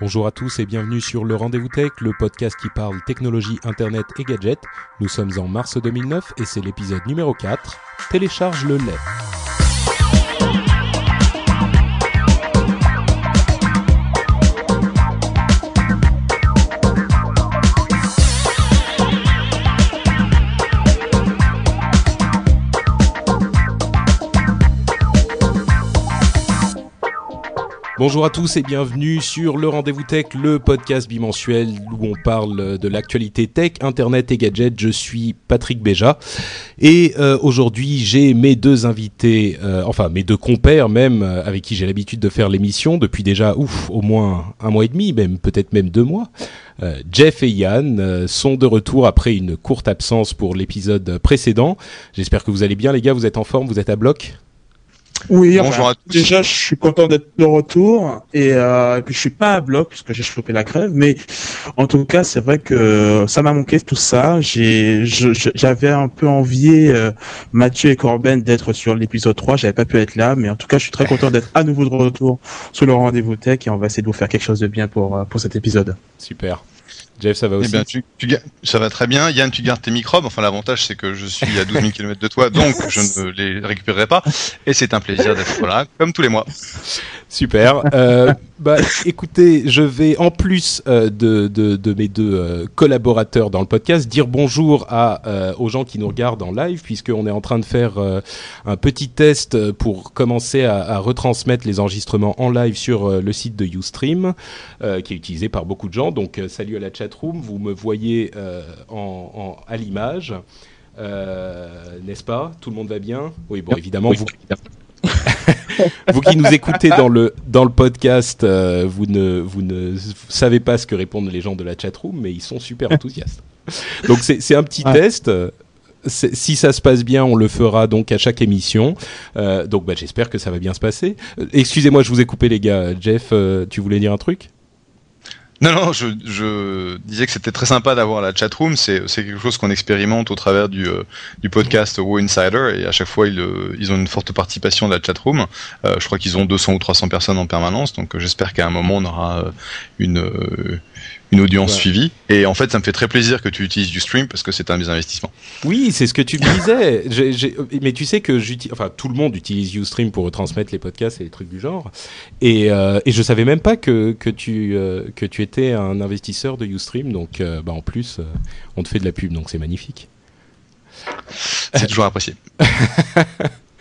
Bonjour à tous et bienvenue sur le Rendez-vous Tech, le podcast qui parle technologie, internet et gadgets. Nous sommes en mars 2009 et c'est l'épisode numéro 4. Télécharge le lait. Bonjour à tous et bienvenue sur le Rendez-vous Tech, le podcast bimensuel où on parle de l'actualité tech, internet et gadgets. Je suis Patrick Béja et euh, aujourd'hui j'ai mes deux invités, euh, enfin mes deux compères même, euh, avec qui j'ai l'habitude de faire l'émission depuis déjà ouf au moins un mois et demi, même peut-être même deux mois. Jeff et Yann sont de retour après une courte absence pour l'épisode précédent. J'espère que vous allez bien les gars, vous êtes en forme, vous êtes à bloc? Oui, Bonjour enfin, à tous. déjà je suis content d'être de retour et, euh, et puis je suis pas à bloc parce que j'ai chopé la crève, mais en tout cas c'est vrai que ça m'a manqué tout ça. J'ai, j'avais un peu envié euh, Mathieu et Corben d'être sur l'épisode 3, j'avais pas pu être là, mais en tout cas je suis très content d'être à nouveau de retour sur le rendez-vous tech et on va essayer de vous faire quelque chose de bien pour euh, pour cet épisode. Super. Jeff, ça va Eh aussi bien, tu, tu ga- ça va très bien. Yann, tu gardes tes microbes. Enfin, l'avantage, c'est que je suis à 12 000 km de toi, donc je ne les récupérerai pas. Et c'est un plaisir d'être là, comme tous les mois. Super. Euh, bah, écoutez, je vais en plus euh, de, de, de mes deux euh, collaborateurs dans le podcast dire bonjour à aux gens qui nous regardent en live, puisqu'on est en train de faire un petit test pour commencer à, à retransmettre les enregistrements en live sur le site de YouStream, qui est utilisé par beaucoup de gens. Donc, salut à la chatroom. Vous me voyez en, en- à l'image. N'est-ce pas? Tout le monde va bien? Oui, bon, évidemment, vous, vous qui nous écoutez dans le dans le podcast, euh, vous ne vous ne savez pas ce que répondent les gens de la chatroom, mais ils sont super enthousiastes. Donc c'est c'est un petit Ouais. test. Si ça se passe bien, on le fera donc à chaque émission. Euh, donc bah, j'espère que ça va bien se passer. Euh, Excusez-moi, je vous ai coupé les gars. Jeff, tu voulais dire un truc? Non, non, je, disais que c'était très sympa d'avoir la chatroom. C'est, quelque chose qu'on expérimente au travers du, euh, podcast Wow Insider. Et à chaque fois, ils, euh, ils ont une forte participation de la chatroom. Euh, je crois qu'ils ont 200 ou 300 personnes en permanence. Donc, j'espère qu'à un moment, on aura une, une audience Ouais. suivie. Et en fait, ça me fait très plaisir que tu utilises du stream parce que c'est un des investissements. Oui, c'est ce que tu me disais. Mais tu sais que enfin tout le monde utilise UStream pour retransmettre les podcasts et les trucs du genre. Et, euh, et je savais même pas que, que tu euh, que tu étais un investisseur de UStream. Donc euh, bah, en plus, euh, on te fait de la pub, donc c'est magnifique. C'est toujours apprécié.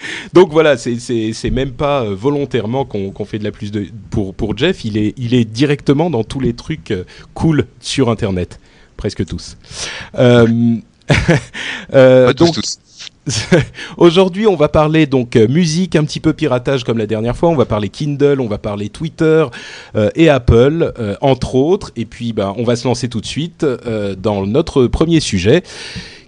Donc voilà, c'est même pas euh, volontairement qu'on fait de la plus de pour pour Jeff. Il est il est directement dans tous les trucs euh, cool sur Internet, presque tous. Euh, euh, Pas tous, donc tous. Aujourd'hui, on va parler donc musique, un petit peu piratage comme la dernière fois. On va parler Kindle, on va parler Twitter euh, et Apple, euh, entre autres. Et puis, ben, on va se lancer tout de suite euh, dans notre premier sujet,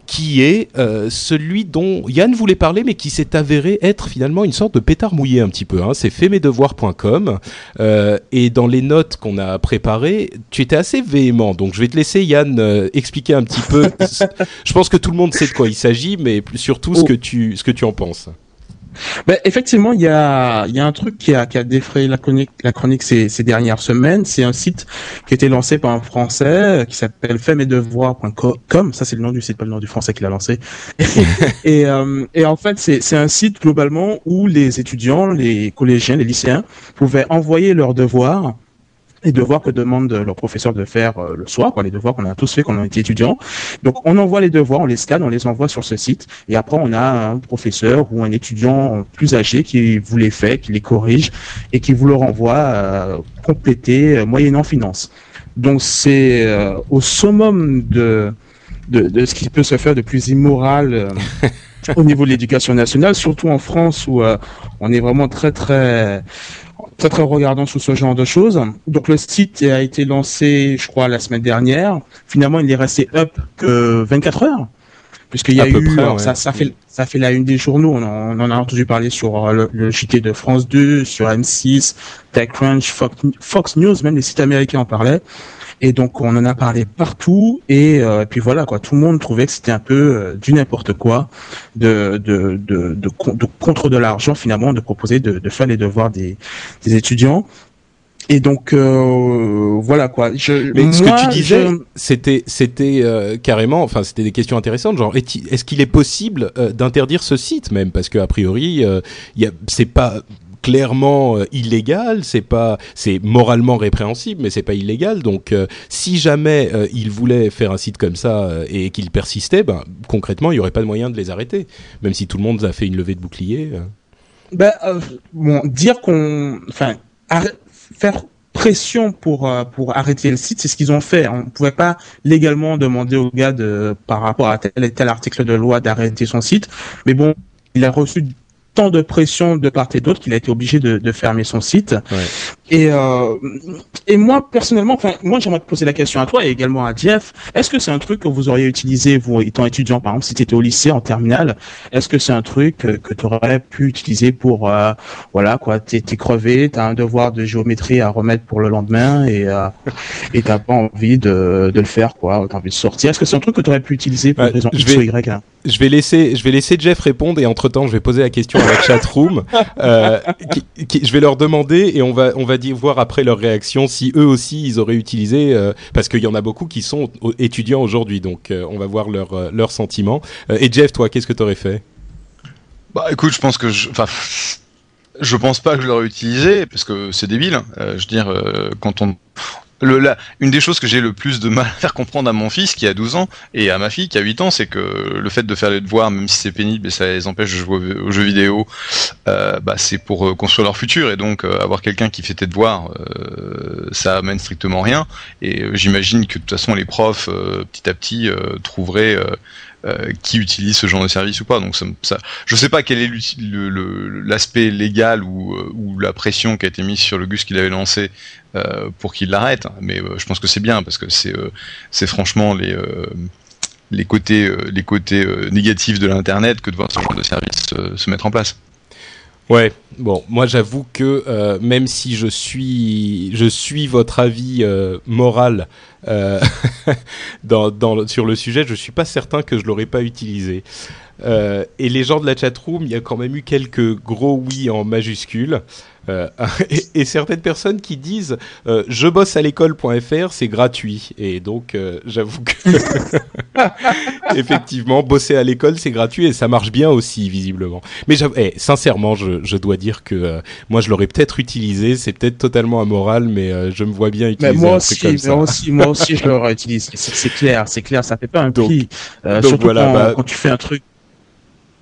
qui est euh, celui dont Yann voulait parler, mais qui s'est avéré être finalement une sorte de pétard mouillé un petit peu. Hein. C'est faitmesdevoirs.com. Euh, et dans les notes qu'on a préparées, tu étais assez véhément. Donc, je vais te laisser Yann euh, expliquer un petit peu. je pense que tout le monde sait de quoi il s'agit, mais surtout ce Oh. que tu ce que tu en penses. Ben, effectivement, il y a, y a un truc qui a, qui a défrayé la chronique, la chronique ces, ces dernières semaines. C'est un site qui a été lancé par un Français euh, qui s'appelle faitmesdevoirs.com. Ça, c'est le nom du site, pas le nom du Français qui l'a lancé. et, euh, et en fait, c'est c'est un site globalement où les étudiants, les collégiens, les lycéens pouvaient envoyer leurs devoirs les devoirs que demande leur professeur de faire euh, le soir, quoi, les devoirs qu'on a tous fait quand on était étudiant. Donc on envoie les devoirs, on les scanne, on les envoie sur ce site, et après on a un professeur ou un étudiant plus âgé qui vous les fait, qui les corrige et qui vous le renvoie euh, complété euh, moyennant finance. Donc c'est euh, au summum de, de de ce qui peut se faire de plus immoral. euh, au niveau de l'éducation nationale, surtout en France où euh, on est vraiment très très très très regardant sur ce genre de choses. Donc le site a été lancé, je crois, la semaine dernière. Finalement, il est resté up que 24 heures, puisqu'il y a eu, ça, ça fait ça fait la une des journaux. On en, on a entendu parler sur euh, le, le, JT de France 2, sur M6, TechCrunch, Fox, Fox News, même les sites américains en parlaient. Et donc on en a parlé partout et, euh, puis voilà quoi, tout le monde trouvait que c'était un peu euh, du n'importe quoi de de, de, de, contre de l'argent finalement de proposer de, de faire les devoirs des, des étudiants. Et donc euh, voilà quoi. Je, Mais ce que tu disais, c'était c'était euh, carrément, enfin c'était des questions intéressantes. Genre, est-ce qu'il est possible euh, d'interdire ce site même? Parce que a priori, il y a c'est pas clairement euh, illégal, c'est pas, c'est moralement répréhensible, mais c'est pas illégal. Donc, euh, si jamais euh, ils voulaient faire un site comme ça et qu'il persistait, ben concrètement, il y aurait pas de moyen de les arrêter, même si tout le monde a fait une levée de bouclier. Ben, dire qu'on, enfin, faire pression pour pour arrêter le site, c'est ce qu'ils ont fait. On ne pouvait pas légalement demander au gars de par rapport à tel et tel article de loi d'arrêter son site, mais bon, il a reçu tant de pression de part et d'autre qu'il a été obligé de, fermer son site. Et, euh, et moi, personnellement, enfin, moi, j'aimerais te poser la question à toi et également à Jeff. Est-ce que c'est un truc que vous auriez utilisé, vous, étant étudiant, par exemple, si tu étais au lycée, en terminale, est-ce que c'est un truc que, tu aurais pu utiliser pour, euh, voilà, quoi, t'es, crevé, t'as un devoir de géométrie à remettre pour le lendemain et, euh, et t'as pas envie de, de le faire, quoi, t'as envie de sortir. Est-ce que c'est un truc que tu aurais pu utiliser pour ouais, raison X ou Y, hein je vais laisser, je vais laisser Jeff répondre et entre temps, je vais poser la question à la chat room. Euh, qui, qui, je vais leur demander et on va, on va dire voir après leur réaction si eux aussi ils auraient utilisé, euh, parce qu'il y en a beaucoup qui sont étudiants aujourd'hui, donc euh, on va voir leur, euh, leurs sentiments. et Jeff, toi, qu'est-ce que tu aurais fait? Bah, écoute, je pense que je, enfin. Je pense pas que je l'aurais utilisé parce que c'est débile. Je veux dire, quand on le, la, une des choses que j'ai le plus de mal à faire comprendre à mon fils qui a 12 ans et à ma fille qui a 8 ans, c'est que le fait de faire les devoirs, même si c'est pénible et ça les empêche de jouer aux, jeux vidéo, euh, bah, c'est pour euh, construire leur futur et donc euh, avoir quelqu'un qui fait tes devoirs, ça amène strictement rien. Et j'imagine que de toute façon les profs, petit à petit, trouveraient qui utilise ce genre de service ou pas. Donc ça, je sais pas quel est l'aspect légal ou, la pression qui a été mise sur le Gus qu'il avait lancé pour qu'il l'arrête, mais euh, je pense que c'est bien parce que c'est c'est franchement les les côtés les côtés négatifs de l'internet que de voir ce genre de service se mettre en place. Ouais, bon, moi j'avoue que euh, même si je suis, je suis votre avis euh, moral euh, sur le sujet, je suis pas certain que je l'aurais pas utilisé. Euh, et les gens de la chatroom, il y a quand même eu quelques gros oui en majuscules. Euh, et, et, certaines personnes qui disent euh, je bosse à l'école.fr, c'est gratuit. Et donc, euh, j'avoue que effectivement, bosser à l'école, c'est gratuit et ça marche bien aussi, visiblement. Mais eh, sincèrement, je, je, dois dire que euh, moi, je l'aurais peut-être utilisé. C'est peut-être totalement amoral, mais je me vois bien utiliser mais moi un aussi, truc comme mais ça. Moi aussi, moi aussi, je l'aurais utilisé. C'est clair, c'est clair, ça fait pas un donc, prix. donc surtout voilà, quand, bah, quand tu fais un truc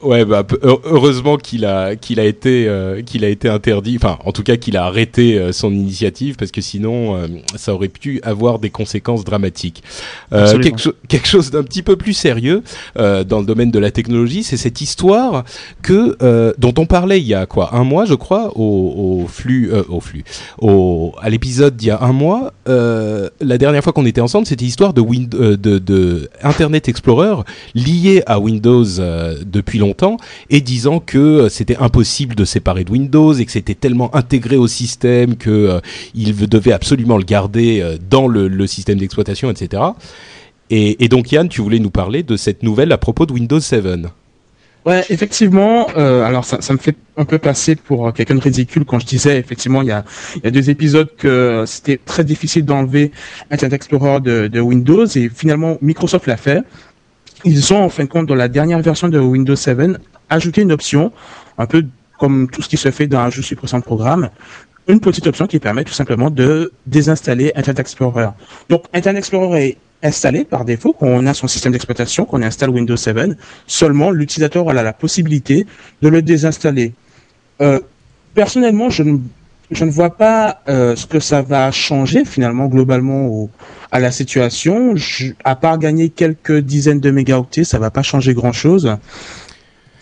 Ouais, bah heureusement qu'il a qu'il a été euh, qu'il a été interdit, enfin en tout cas qu'il a arrêté euh, son initiative parce que sinon euh, ça aurait pu avoir des conséquences dramatiques. quelque, cho quelque, chose d'un petit peu plus sérieux dans le domaine de la technologie, c'est cette histoire que dont on parlait il y a quoi un mois, je crois, au, au flux au flux au à l'épisode d'il y a un mois. la dernière fois qu'on était ensemble, c'était histoire de, de, de Internet Explorer lié à Windows depuis longtemps et disant que euh, c'était impossible de séparer de Windows et que c'était tellement intégré au système que euh, il devait absolument le garder euh, dans le, système d'exploitation, etc. Et, donc Yann, tu voulais nous parler de cette nouvelle à propos de Windows 7. Ouais, effectivement. Alors ça, me fait un peu passer pour quelqu'un de ridicule quand je disais effectivement il y a, deux épisodes que c'était très difficile d'enlever Internet Explorer de Windows et finalement Microsoft l'a fait ils ont en fin de compte dans la dernière version de Windows 7 ajouté une option, un peu comme tout ce qui se fait dans un jeu suppressant de programme, une petite option qui permet tout simplement de désinstaller Internet Explorer. Donc Internet Explorer est installé par défaut quand on a son système d'exploitation, qu'on installe Windows 7, seulement l'utilisateur a la possibilité de le désinstaller. Euh, personnellement, je ne je ne vois pas euh, ce que ça va changer finalement globalement au, à la situation. Je, à part gagner quelques dizaines de mégaoctets, ça va pas changer grand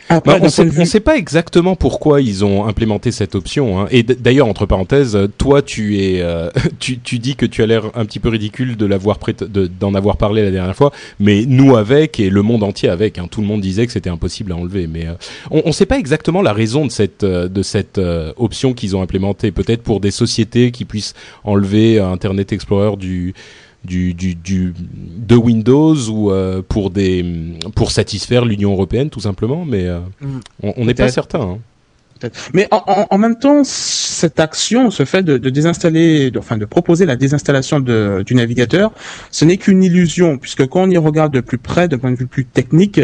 Bah, on ne sait pas exactement pourquoi ils ont implémenté cette option. Hein. Et d'ailleurs, entre parenthèses, toi, tu es, euh, tu, tu, dis que tu as l'air un petit peu ridicule de l'avoir d'en avoir parlé la dernière fois, mais nous avec et le monde entier avec. Hein. Tout le monde disait que c'était impossible à enlever. Mais euh, on ne sait pas exactement la raison de cette euh, de cette option qu'ils ont implémentée. Peut-être pour des sociétés qui puissent enlever Internet Explorer du du, du, du, de Windows ou euh, pour des pour satisfaire l'Union européenne tout simplement, mais euh, mm. on n'est pas certain. Hein. Mais en, en, même temps, cette action, ce fait de, de désinstaller, de, enfin de proposer la désinstallation de, du navigateur, ce n'est qu'une illusion, puisque quand on y regarde de plus près, d'un point de vue plus technique,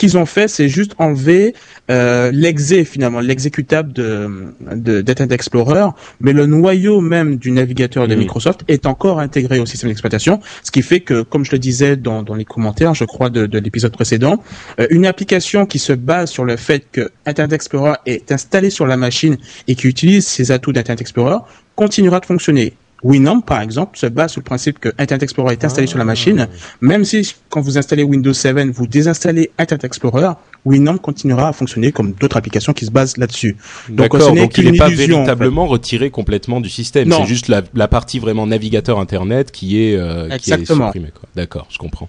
qu'ils ont fait, c'est juste enlever euh, l'exé finalement, l'exécutable de, de d'Internet Explorer, mais le noyau même du navigateur de Microsoft est encore intégré au système d'exploitation, ce qui fait que, comme je le disais dans, dans les commentaires, je crois de, de l'épisode précédent, euh, une application qui se base sur le fait que Internet Explorer est installé sur la machine et qui utilise ses atouts d'Internet Explorer continuera de fonctionner. Winamp, par exemple, se base sur le principe que Internet Explorer est installé sur la machine. Même si, quand vous installez Windows 7, vous désinstallez Internet Explorer, Winamp continuera à fonctionner comme d'autres applications qui se basent là-dessus. Donc, ce donc il n'est pas véritablement retiré complètement du système. C'est juste la, la, partie vraiment navigateur Internet qui est, euh, qui est supprimée. D'accord, je comprends.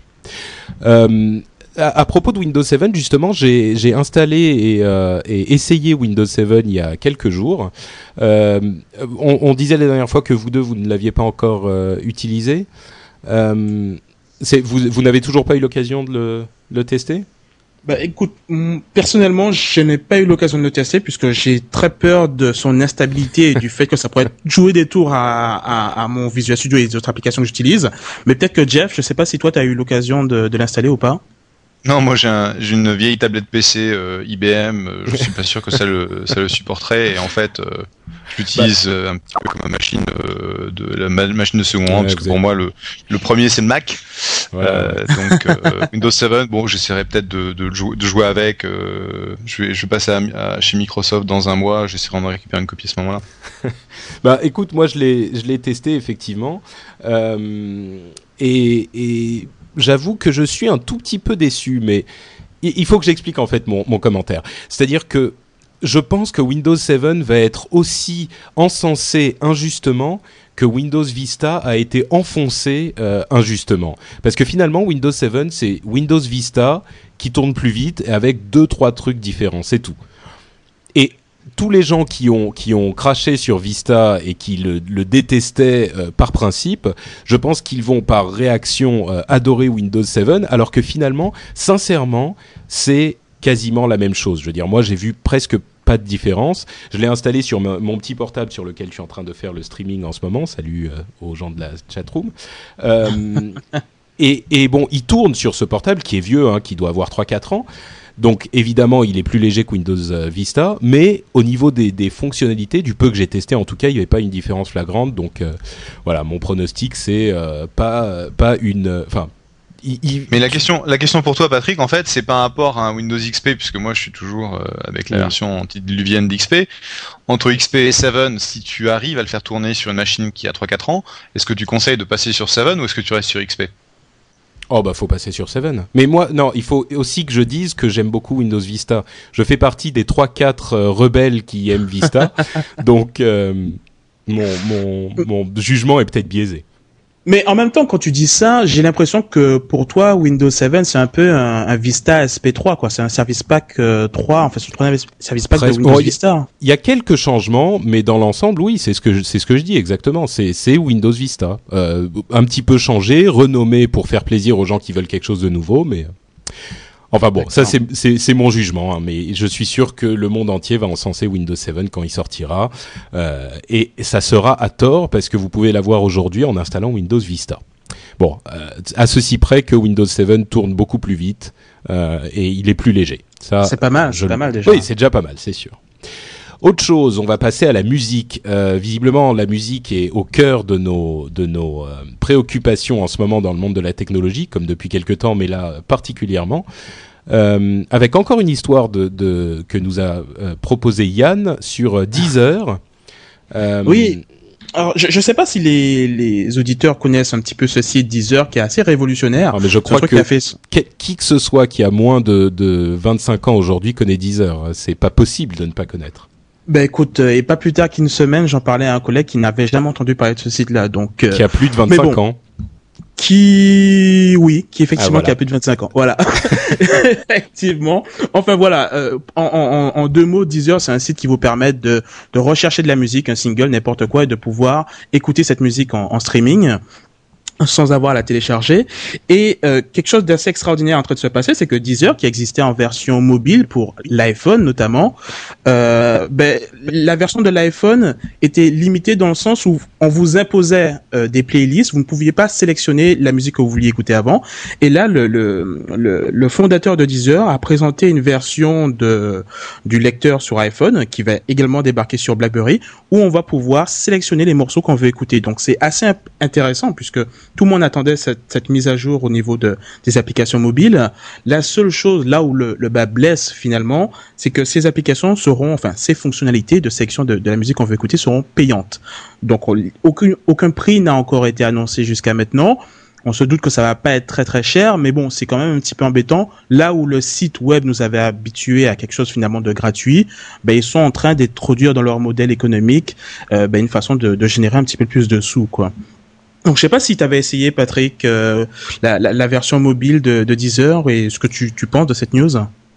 Euh, à, propos de Windows 7, justement, j'ai installé et, euh, et, essayé Windows 7 il y a quelques jours. Euh, on, on, disait la dernière fois que vous deux, vous ne l'aviez pas encore euh, utilisé. Vous, vous n'avez toujours pas eu l'occasion de le, le tester? Bah écoute, personnellement, je n'ai pas eu l'occasion de le tester puisque j'ai très peur de son instabilité et du fait que ça pourrait jouer des tours à, à, à, mon Visual Studio et les autres applications que j'utilise. Mais peut-être que Jeff, je sais pas si toi tu as eu l'occasion de, de l'installer ou pas. Non, moi j'ai un, une vieille tablette PC euh, IBM. Euh, je suis pas sûr que ça le, ça le supporterait. Et en fait, euh, j'utilise bah. un petit peu comme une machine de la machine de second rang, parce que pour moi le, le premier c'est le Mac. donc Windows 7, bon, j'essaierai peut-être de, de, de, jouer avec. je vais, je vais passer à, chez Microsoft dans un mois. J'essaierai de récupérer une copie à ce moment-là. bah, écoute, moi je l'ai, je l'ai testé effectivement. et, et j'avoue que je suis un tout petit peu déçu, mais il faut que j'explique en fait mon, mon commentaire. C'est-à-dire que je pense que Windows 7 va être aussi encensé injustement que Windows Vista a été enfoncé euh, injustement. Parce que finalement, Windows 7, c'est Windows Vista qui tourne plus vite et avec deux, trois trucs différents, c'est tout. Et tous les gens qui ont qui ont craché sur Vista et qui le, le détestaient euh, par principe, je pense qu'ils vont par réaction euh, adorer Windows 7, alors que finalement, sincèrement, c'est quasiment la même chose. Je veux dire, moi, j'ai vu presque pas de différence. Je l'ai installé sur mon petit portable sur lequel je suis en train de faire le streaming en ce moment. Salut euh, aux gens de la chatroom. et, et bon, il tourne sur ce portable qui est vieux, hein, qui doit avoir 3-4 ans. Donc évidemment, il est plus léger que Windows euh, Vista, mais au niveau des, fonctionnalités, du peu que j'ai testé, en tout cas, il n'y avait pas une différence flagrante. Donc euh, voilà, mon pronostic, c'est euh, pas pas une, enfin. Mais la question, la question pour toi, Patrick, en fait, c'est par rapport à un Windows XP, puisque moi, je suis toujours avec la version antidiluvienne d'XP. Entre XP et 7, si tu arrives à le faire tourner sur une machine qui a 3-4 ans, est-ce que tu conseilles de passer sur 7 ou est-ce que tu restes sur XP Oh bah faut passer sur 7. Mais moi non, il faut aussi que je dise que j'aime beaucoup Windows Vista. Je fais partie des 3 4 euh, rebelles qui aiment Vista. donc euh, mon, mon, mon jugement est peut-être biaisé. Mais en même temps, quand tu dis ça, j'ai l'impression que pour toi, Windows 7, c'est un peu un, Vista SP3, quoi. C'est un service pack 3, euh, en fait, c'est un service pack de Windows Vista. Il y a quelques changements, mais dans l'ensemble, oui, c'est ce que c'est ce que je dis exactement. C'est c'est Windows Vista, euh, un petit peu changé, renommé pour faire plaisir aux gens qui veulent quelque chose de nouveau, mais Enfin bon, ça c'est mon jugement, hein, mais je suis sûr que le monde entier va encenser Windows 7 quand il sortira, euh, et ça sera à tort parce que vous pouvez l'avoir aujourd'hui en installant Windows Vista. Bon, euh, à ceci près que Windows 7 tourne beaucoup plus vite euh, et il est plus léger. Ça, c'est pas mal, c'est pas mal déjà. Oui, c'est déjà pas mal, c'est sûr. Autre chose, on va passer à la musique. Euh, visiblement, la musique est au cœur de nos de nos euh, préoccupations en ce moment dans le monde de la technologie, comme depuis quelque temps, mais là particulièrement. Euh, avec encore une histoire de, de que nous a euh, proposé Yann sur Deezer. oui. Alors, je ne sais pas si les, les auditeurs connaissent un petit peu ce site Deezer qui est assez révolutionnaire. Ah, mais je crois que qui que ce soit qui a moins de, de 25 ans aujourd'hui connaît Deezer. C'est pas possible de ne pas connaître. Ben écoute, euh, et pas plus tard qu'une semaine, j'en parlais à un collègue qui n'avait jamais entendu parler de ce site-là. Donc, euh, qui a plus de 25 ans. Qui oui qui effectivement ah, qui a plus de 25 ans. Voilà. Effectivement. Enfin voilà euh, en, en, en, deux mots Deezer c'est un site qui vous permet de, de rechercher de la musique un single n'importe quoi et de pouvoir écouter cette musique en, en streaming sans avoir à la télécharger. Et euh, quelque chose d'assez extraordinaire en train de se passer, c'est que Deezer, qui existait en version mobile pour l'iPhone notamment, euh, ben, la version de l'iPhone était limitée dans le sens où on vous imposait euh, des playlists, vous ne pouviez pas sélectionner la musique que vous vouliez écouter avant. Et là, le, le, le, fondateur de Deezer a présenté une version de du lecteur sur iPhone qui va également débarquer sur BlackBerry, où on va pouvoir sélectionner les morceaux qu'on veut écouter. Donc c'est assez intéressant puisque tout le monde attendait cette, mise à jour au niveau de, des applications mobiles. La seule chose là où le, bas blesse finalement, c'est que ces applications seront, enfin ces fonctionnalités de section de, la musique qu'on veut écouter seront payantes. Donc aucun, aucun prix n'a encore été annoncé jusqu'à maintenant. On se doute que ça va pas être très très cher, mais bon, c'est quand même un petit peu embêtant. Là où le site web nous avait habitué à quelque chose finalement de gratuit, ben ils sont en train d'introduire dans leur modèle économique euh, ben, une façon de, de, générer un petit peu plus de sous, quoi. Donc je sais pas si tu avais essayé Patrick euh, la, la, la, version mobile de, de Deezer et ce que tu, tu penses de cette news.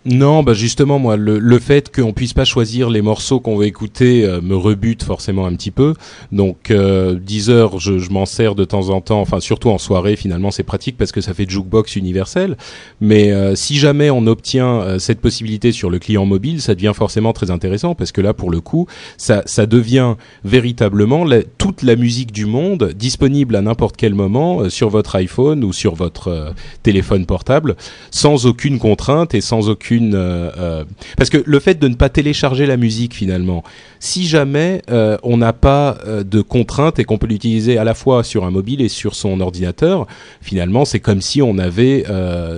Non, bah justement moi le, le fait qu'on puisse pas choisir les morceaux qu'on veut écouter euh, me rebute forcément un petit peu. Donc euh, 10 heures, je, je m'en sers de temps en temps, enfin surtout en soirée finalement c'est pratique parce que ça fait jukebox universel. Mais euh, si jamais on obtient euh, cette possibilité sur le client mobile, ça devient forcément très intéressant parce que là pour le coup ça, ça devient véritablement toute la musique du monde disponible à n'importe quel moment sur votre iPhone ou sur votre téléphone portable sans aucune contrainte et sans aucune euh, euh, parce que le fait de ne pas télécharger la musique finalement, si jamais euh, on n'a pas de contraintes et qu'on peut l'utiliser à la fois sur un mobile et sur son ordinateur, finalement c'est comme si on avait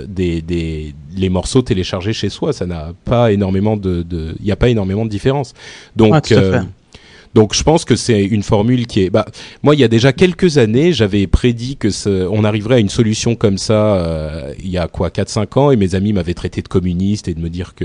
des, des les morceaux téléchargés chez soi. Ça n'a pas énormément de, il n'y a pas énormément de différence. Donc donc je pense que c'est une formule qui est. Bah, moi, il y a déjà quelques années, j'avais prédit que ce... on arriverait à une solution comme ça. Euh, il y a quoi, 4-5 ans, et mes amis m'avaient traité de communiste et de me dire que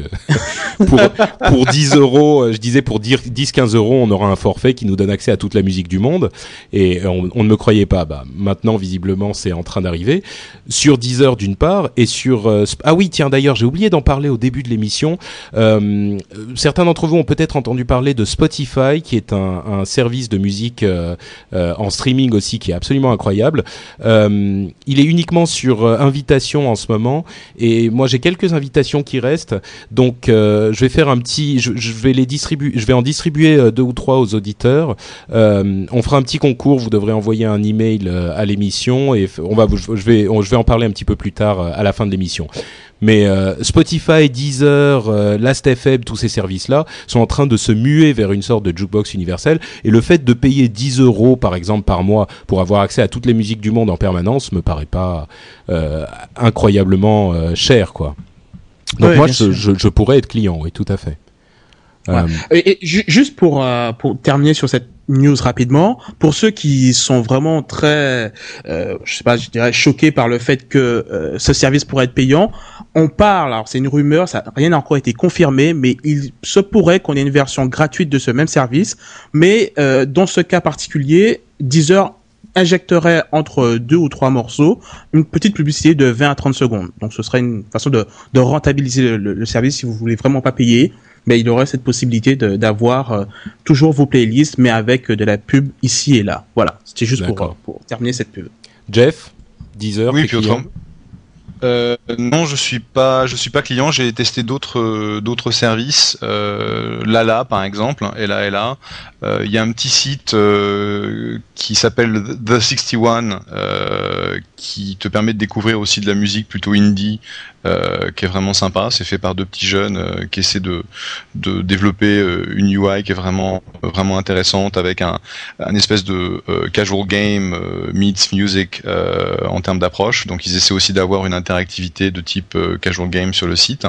pour pour 10 euros, euh, je disais pour 10-15 euros, on aura un forfait qui nous donne accès à toute la musique du monde. Et on, on ne me croyait pas. Bah, maintenant, visiblement, c'est en train d'arriver sur 10 heures d'une part et sur. Euh, ah oui, tiens d'ailleurs, j'ai oublié d'en parler au début de l'émission. Euh, certains d'entre vous ont peut-être entendu parler de Spotify, qui est un un, service de musique euh, euh, en streaming aussi qui est absolument incroyable. Euh, il est uniquement sur invitation en ce moment et moi j'ai quelques invitations qui restent. Donc je vais faire un petit, je, vais les distribuer, je vais en distribuer deux ou trois aux auditeurs. on fera un petit concours. Vous devrez envoyer un email à l'émission et on va, je vais, je vais en parler un petit peu plus tard à la fin de l'émission. Mais euh, Spotify, Deezer, euh, Last.fm, tous ces services-là sont en train de se muer vers une sorte de jukebox universelle. Et le fait de payer 10 euros, par exemple, par mois pour avoir accès à toutes les musiques du monde en permanence me paraît pas euh, incroyablement euh, cher, quoi. Donc moi, je, je, je, pourrais être client, oui, tout à fait. Ouais. Et, et, juste pour, pour terminer sur cette news rapidement. Pour ceux qui sont vraiment très, euh, je sais pas, je dirais choqués par le fait que euh, ce service pourrait être payant, on parle, alors c'est une rumeur, ça rien n'a encore été confirmé, mais il se pourrait qu'on ait une version gratuite de ce même service, mais euh, dans ce cas particulier, Deezer injecterait entre deux ou trois morceaux une petite publicité de 20 à 30 secondes. Donc ce serait une façon de, de rentabiliser le, le, service si vous voulez vraiment pas payer mais il aurait cette possibilité d'avoir euh, toujours vos playlists, mais avec de la pub ici et là. Voilà, c'était juste pour, pour, terminer cette pub. Jeff, 10 heures. Oui, euh, non, je suis pas, je suis pas client. J'ai testé d'autres, euh, d'autres services. Euh, Lala, par exemple, et là et là. Il y a un petit site euh, qui s'appelle The 61 qui te permet de découvrir aussi de la musique plutôt indie, qui est vraiment sympa. C'est fait par deux petits jeunes qui essaient de, de développer une UI qui est vraiment, vraiment intéressante avec un, un espèce de casual game meets music en termes d'approche. Donc ils essaient aussi d'avoir une activité de type euh, casual game sur le site.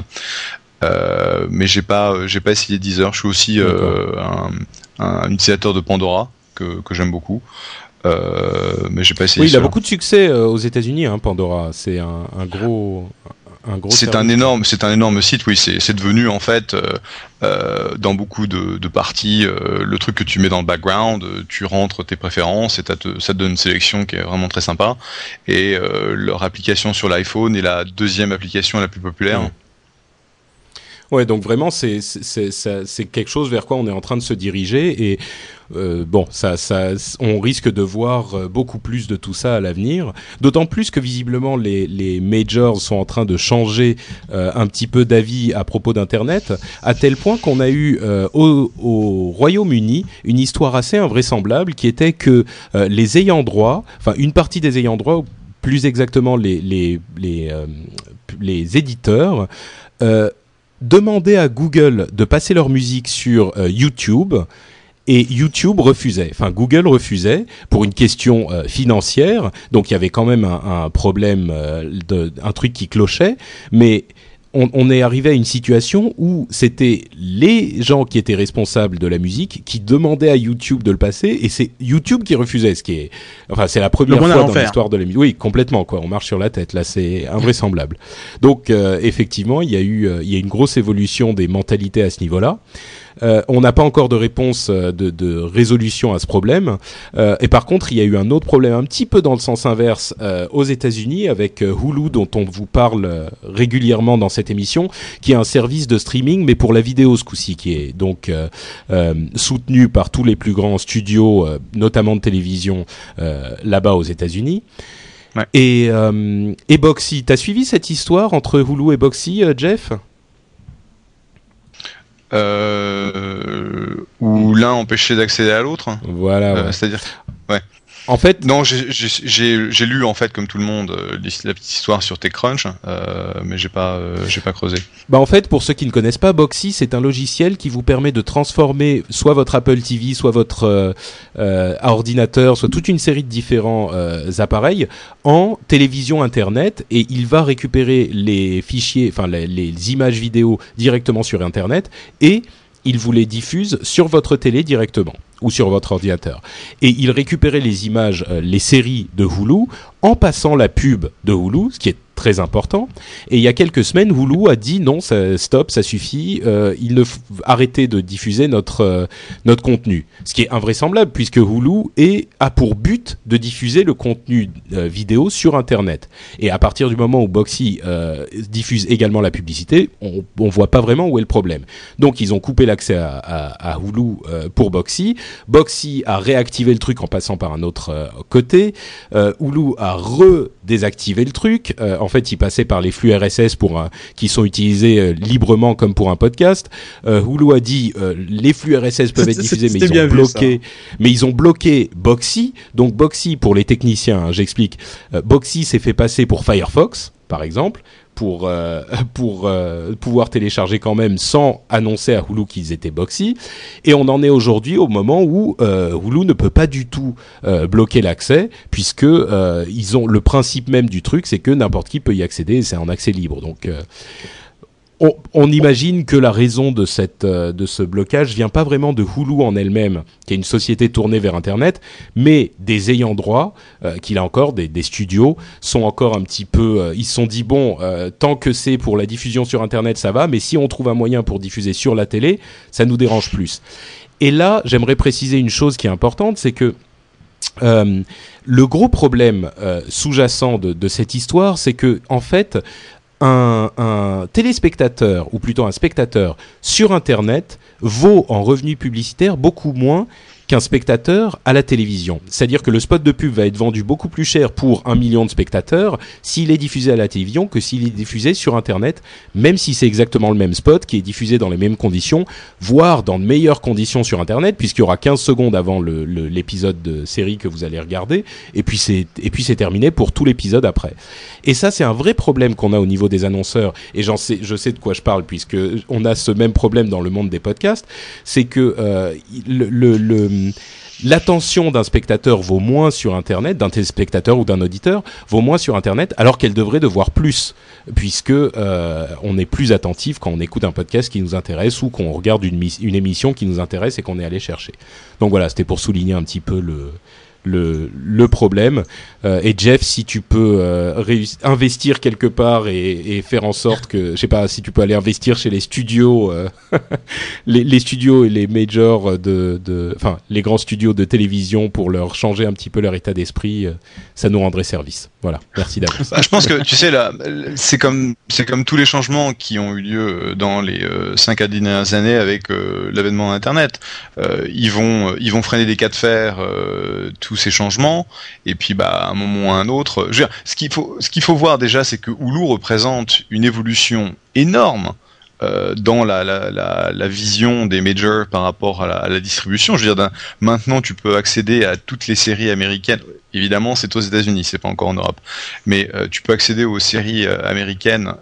Euh, mais j'ai pas, j'ai pas essayé Deezer. Je suis aussi euh, un, un, utilisateur de Pandora. que, que j'aime beaucoup. Euh, mais j'ai pas essayé. Oui, il a beaucoup de succès euh, aux États-Unis, hein, Pandora. C'est un, un, gros, un gros. C'est un énorme, c'est un énorme site. Oui, c'est devenu en fait euh, euh, dans beaucoup de, de parties euh, le truc que tu mets dans le background. Tu rentres tes préférences et ça te, ça te donne une sélection qui est vraiment très sympa. Et leur application sur l'iPhone est la deuxième application la plus populaire. Mmh. Ouais, donc vraiment, c'est quelque chose vers quoi on est en train de se diriger et euh, bon, ça, ça, on risque de voir euh, beaucoup plus de tout ça à l'avenir. D'autant plus que visiblement les, les majors sont en train de changer euh, un petit peu d'avis à propos d'Internet, à tel point qu'on a eu au, au Royaume-Uni une histoire assez invraisemblable qui était que les ayants droit, enfin une partie des ayants droit, plus exactement les les les, les éditeurs. Demandaient à Google de passer leur musique sur euh, YouTube et YouTube refusait. Enfin, Google refusait pour une question euh, financière. Donc, il y avait quand même un, problème, euh, un truc qui clochait. Mais on, on, est arrivé à une situation où c'était les gens qui étaient responsables de la musique qui demandaient à YouTube de le passer et c'est YouTube qui refusait, ce qui est, enfin, c'est la première fois dans l'histoire de la musique. Oui, complètement, quoi. On marche sur la tête, là, c'est invraisemblable. Donc, euh, effectivement, il y a eu, euh, il y a une grosse évolution des mentalités à ce niveau-là. Euh, on n'a pas encore de réponse de, de, résolution à ce problème. Euh, et par contre, il y a eu un autre problème un petit peu dans le sens inverse euh, aux États-Unis avec Hulu, dont on vous parle régulièrement dans cette émission, qui est un service de streaming, mais pour la vidéo ce coup-ci, qui est donc soutenu par tous les plus grands studios, notamment de télévision, là-bas aux États-Unis. Ouais. Et, et Boxy, t'as suivi cette histoire entre Hulu et Boxy, Jeff? Euh, où l'un empêchait d'accéder à l'autre. Voilà. Euh, ouais. C'est-à-dire, ouais. En fait, non, j'ai lu en fait comme tout le monde euh, la petite histoire sur TechCrunch, euh, mais j'ai pas euh, j'ai pas creusé. Bah en fait, pour ceux qui ne connaissent pas, Boxy, c'est un logiciel qui vous permet de transformer soit votre Apple TV, soit votre euh, ordinateur, soit toute une série de différents appareils en télévision Internet, et il va récupérer les fichiers, enfin les, les images vidéo directement sur Internet et il vous les diffuse sur votre télé directement ou sur votre ordinateur. Et il récupérait les images, euh, les séries de Hulu en passant la pub de Hulu, ce qui est très important. Et il y a quelques semaines, Hulu a dit non, ça, stop, ça suffit. Euh, il ne arrêtez de diffuser notre euh, notre contenu, ce qui est invraisemblable puisque Hulu est, a pour but de diffuser le contenu euh, vidéo sur Internet. Et à partir du moment où Boxy diffuse également la publicité, on, on voit pas vraiment où est le problème. Donc ils ont coupé l'accès à, à, Hulu pour Boxy. Boxy a réactivé le truc en passant par un autre côté. Hulu a redésactivé le truc. En fait, il passait par les flux RSS pour un, qui sont utilisés euh, librement comme pour un podcast. Euh, Hulu a dit euh, les flux RSS peuvent être diffusés, mais ils ont bloqué, mais ils ont bloqué Boxy. Donc Boxy pour les techniciens, hein, j'explique. Boxy s'est fait passer pour Firefox, par exemple pour euh, euh, pouvoir télécharger quand même sans annoncer à Hulu qu'ils étaient boxy. Et on en est aujourd'hui au moment où euh, Hulu ne peut pas du tout bloquer l'accès puisque ils ont le principe même du truc c'est que n'importe qui peut y accéder c'est en accès libre. Donc on, imagine que la raison de, cette, euh, de ce blocage vient pas vraiment de Hulu en elle-même, qui est une société tournée vers Internet, mais des ayants droit, euh, qu'il a encore, des, des, studios, sont encore un petit peu... Euh, ils se sont dit, bon, tant que c'est pour la diffusion sur Internet, ça va, mais si on trouve un moyen pour diffuser sur la télé, ça nous dérange plus. Et là, j'aimerais préciser une chose qui est importante, c'est que le gros problème sous-jacent de, de, cette histoire, c'est que en fait, un, téléspectateur, ou plutôt un spectateur sur Internet, vaut en revenus publicitaires beaucoup moins qu'un spectateur à la télévision. C'est-à-dire que le spot de pub va être vendu beaucoup plus cher pour un million de spectateurs s'il est diffusé à la télévision que s'il est diffusé sur Internet, même si c'est exactement le même spot qui est diffusé dans les mêmes conditions, voire dans de meilleures conditions sur Internet, puisqu'il y aura 15 secondes avant l'épisode de série que vous allez regarder, et puis c'est terminé pour tout l'épisode après. Et ça, c'est un vrai problème qu'on a au niveau des annonceurs, et j'en sais, je sais de quoi je parle, puisque on a ce même problème dans le monde des podcasts, c'est que euh, le, le l'attention d'un spectateur vaut moins sur Internet, d'un téléspectateur ou d'un auditeur vaut moins sur Internet, alors qu'elle devrait devoir plus, puisque euh, on est plus attentif quand on écoute un podcast qui nous intéresse ou qu'on regarde une, une émission qui nous intéresse et qu'on est allé chercher. Donc voilà, c'était pour souligner un petit peu le le, le problème. Euh, et Jeff, si tu peux euh, investir quelque part et, et, faire en sorte que, je sais pas, si tu peux aller investir chez les studios, euh, les, les, studios et les majors de, enfin, les grands studios de télévision pour leur changer un petit peu leur état d'esprit, euh, ça nous rendrait service. Voilà. Merci d'avance. Bah, je pense que tu sais là, c'est comme c'est comme tous les changements qui ont eu lieu dans les euh, cinq à dix dernières années avec l'avènement Internet. ils vont ils vont freiner des cas de fer. Tout ces changements. Et puis, bah, à un moment ou un autre, je veux ce qu'il faut, ce qu'il faut voir déjà, c'est que Hulu représente une évolution énorme euh, dans la, la, vision des majors par rapport à la, distribution. Je veux dire, maintenant, tu peux accéder à toutes les séries américaines. Évidemment, c'est aux États-Unis, c'est pas encore en Europe, mais euh, tu peux accéder aux séries euh, américaines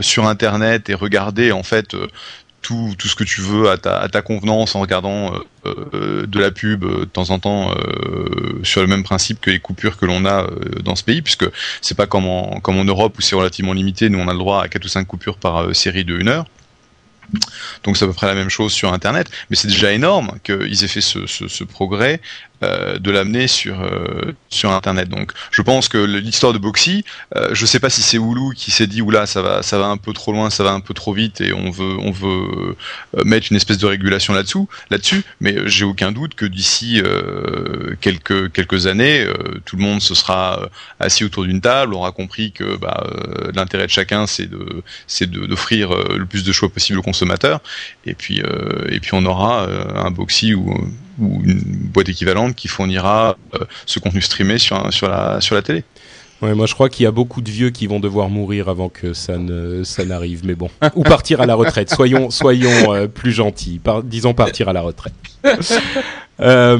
sur Internet et regarder en fait tout, ce que tu veux à ta, convenance en regardant euh, euh, de la pub euh, de temps en temps sur le même principe que les coupures que l'on a dans ce pays, puisque c'est pas comme en, Europe où c'est relativement limité, nous on a le droit à 4 ou 5 coupures par série de 1 heure. Donc c'est à peu près la même chose sur Internet, mais c'est déjà énorme qu'ils aient fait ce progrès euh, de l'amener sur euh, sur internet. Donc je pense que l'histoire de Boxy, euh, je sais pas si c'est Hulu qui s'est dit oula ça va ça va un peu trop loin, ça va un peu trop vite et on veut on veut mettre une espèce de régulation là-dessous là-dessus, mais j'ai aucun doute que d'ici quelques quelques années, tout le monde se sera assis autour d'une table, aura compris que bah, l'intérêt de chacun c'est de c'est d'offrir le plus de choix possible aux consommateurs et puis et puis on aura un Boxy ou ou une boîte équivalente qui fournira euh, ce contenu streamé sur, sur, la, sur la télé. Ouais, moi je crois qu'il y a beaucoup de vieux qui vont devoir mourir avant que ça ne ça n'arrive, mais bon, ou partir à la retraite. Soyons soyons euh, plus gentils, Par, disons partir à la retraite. Euh,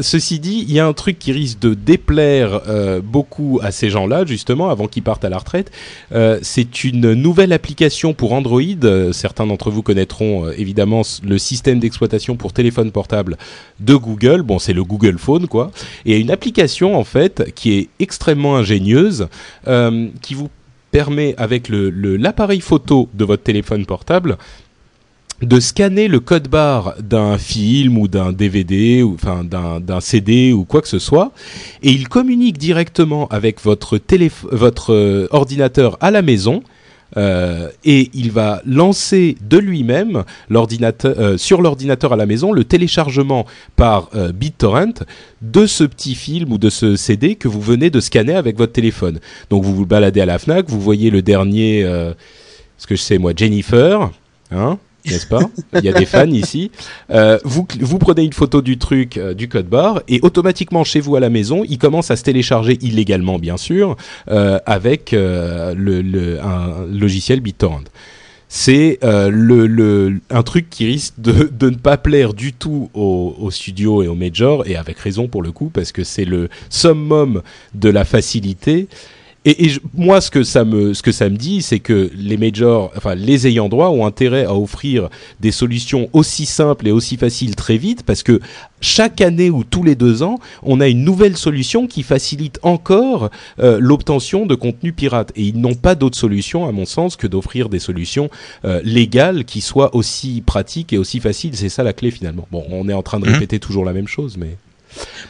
ceci dit, il y a un truc qui risque de déplaire euh, beaucoup à ces gens-là, justement, avant qu'ils partent à la retraite. Euh, c'est une nouvelle application pour Android. certains d'entre vous connaîtront euh, évidemment le système d'exploitation pour téléphone portable de Google. Bon, c'est le Google Phone, quoi. Et une application, en fait, qui est extrêmement ingénieuse, euh, qui vous permet, avec l'appareil le, photo de votre téléphone portable, de scanner le code barre d'un film ou d'un DVD ou d'un CD ou quoi que ce soit et il communique directement avec votre euh, ordinateur à la maison euh, et il va lancer de lui-même l'ordinateur euh, sur l'ordinateur à la maison le téléchargement par BitTorrent de ce petit film ou de ce CD que vous venez de scanner avec votre téléphone. Donc vous vous baladez à la Fnac, vous voyez le dernier, ce que je sais moi, Jennifer, hein n'est-ce pas? Il y a des fans ici. Euh, vous, vous prenez une photo du truc, euh, du code barre, et automatiquement chez vous à la maison, il commence à se télécharger illégalement, bien sûr, euh, avec euh, le, le, un logiciel BitTorrent. C'est euh, le, le, un truc qui risque de, de ne pas plaire du tout aux, aux studios et aux majors, et avec raison pour le coup, parce que c'est le summum de la facilité. Et, et je, moi, ce que ça me, ce que ça me dit, c'est que les majors, enfin les ayants droit, ont intérêt à offrir des solutions aussi simples et aussi faciles très vite, parce que chaque année ou tous les deux ans, on a une nouvelle solution qui facilite encore euh, l'obtention de contenu pirate. Et ils n'ont pas d'autre solution, à mon sens, que d'offrir des solutions euh, légales qui soient aussi pratiques et aussi faciles. C'est ça la clé finalement. Bon, on est en train de répéter mmh. toujours la même chose, mais.